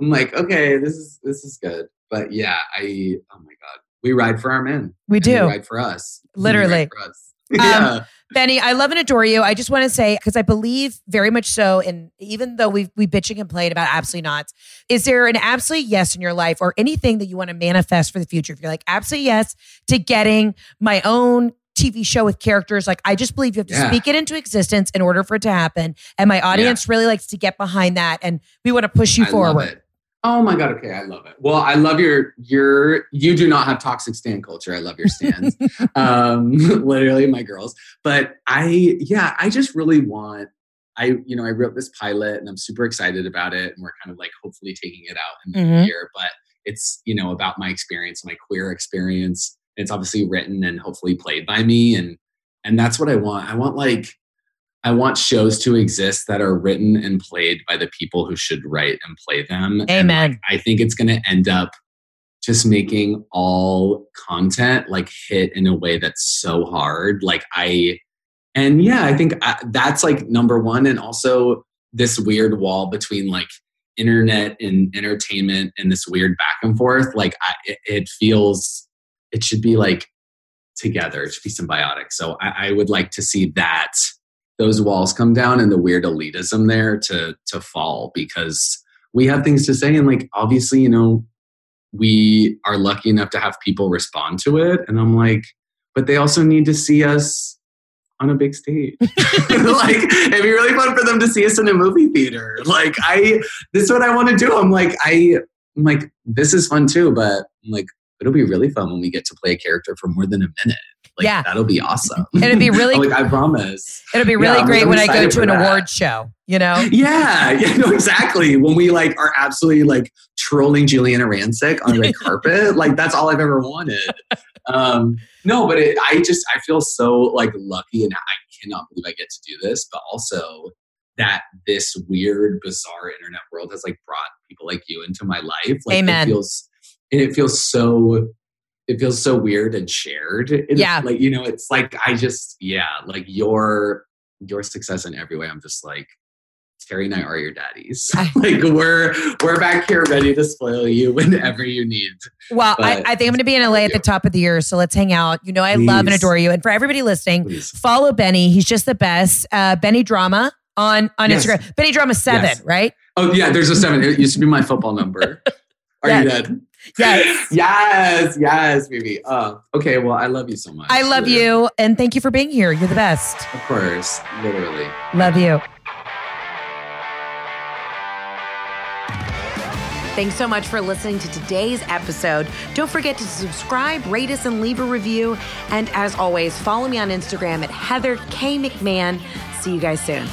Speaker 3: I'm like, okay, this is this is good. But yeah, I oh my god, we ride for our men.
Speaker 2: We do.
Speaker 3: They ride for us.
Speaker 2: Literally.
Speaker 3: ride for us. [LAUGHS] Um, yeah.
Speaker 2: Benny, I love and adore you. I just want to say, because I believe very much so, in, even though we we bitch and complain about absolutely not, is there an absolute yes in your life or anything that you want to manifest for the future? If you're like, absolutely yes to getting my own TV show with characters, like I just believe you have to
Speaker 3: Yeah.
Speaker 2: speak it into existence in order for it to happen. And my audience really likes to get behind that and we want to push you
Speaker 3: I
Speaker 2: forward.
Speaker 3: Oh my god. Okay, I love it. Well, I love your your. You do not have toxic stand culture. I love your stands. [LAUGHS] um, [LAUGHS] literally, my girls. But I, yeah, I just really want. I, you know, I wrote this pilot and I'm super excited about it, and we're kind of like hopefully taking it out in the
Speaker 2: Mhm.
Speaker 3: year. But it's you know about my experience, my queer experience. It's obviously written and hopefully played by me, and and that's what I want. I want like I want shows to exist that are written and played by the people who should write and play them. And,
Speaker 2: Amen.
Speaker 3: like, I think it's going to end up just making all content like hit in a way that's so hard. Like I, and yeah, I think I, that's like number one. And also this weird wall between like internet and entertainment and this weird back and forth. Like I, it, it feels, it should be like together. It should be symbiotic. So I, I would like to see that those walls come down and the weird elitism there to to fall because we have things to say. And like obviously you know we are lucky enough to have people respond to it. And i'm like but they also need to see us on a big stage. [LAUGHS] [LAUGHS] Like it'd be really fun for them to see us in a movie theater. Like i this is what i want to do. I'm like i i'm like this is fun too but i'm like it'll be really fun when we get to play a character for more than a minute like
Speaker 2: Yeah.
Speaker 3: that'll be awesome
Speaker 2: It'll be [LAUGHS] really-
Speaker 3: I'm like i promise
Speaker 2: It'll be really
Speaker 3: I'm-
Speaker 2: great when I go to an
Speaker 3: that.
Speaker 2: award show, you know? [LAUGHS]
Speaker 3: Yeah, yeah, no, exactly. When we like are absolutely like trolling Giuliana Rancic on the [LAUGHS] carpet, like that's all I've ever wanted. Um, no, but it, I just I feel so like lucky, and I cannot believe I get to do this. But also that this weird, bizarre internet world has like brought people like you into my life. Like,
Speaker 2: Amen.
Speaker 3: It feels and it feels so. It feels so weird and shared. It-
Speaker 2: Yeah.
Speaker 3: like you know, it's like I just yeah, like your your success in every way. I'm just like Terry and I are your daddies. [LAUGHS] like we're we're back here ready to spoil you [LAUGHS] whenever you need.
Speaker 2: Well, I, I think I'm going to be in LA at the top of the year, so let's hang out. You know, I love and adore you. And for everybody listening,
Speaker 3: Please.
Speaker 2: follow Benny. He's just the best. Uh, Benny Drama on on
Speaker 3: Yes.
Speaker 2: Instagram. Benny Drama seven,
Speaker 3: Yes.
Speaker 2: right?
Speaker 3: Oh yeah, there's a seven. It used to be my football number. [LAUGHS] Are
Speaker 2: Yes.
Speaker 3: you dead?
Speaker 2: Yes. [LAUGHS]
Speaker 3: yes, yes, baby. Uh, okay, well, I love you so much.
Speaker 2: I love
Speaker 3: Literally.
Speaker 2: you, and thank you for being here. You're the best.
Speaker 3: Of course, literally.
Speaker 2: Love you. Thanks so much for listening to today's episode. Don't forget to subscribe, rate us, and leave a review. And as always, follow me on Instagram at Heather K. McMahon. See you guys soon.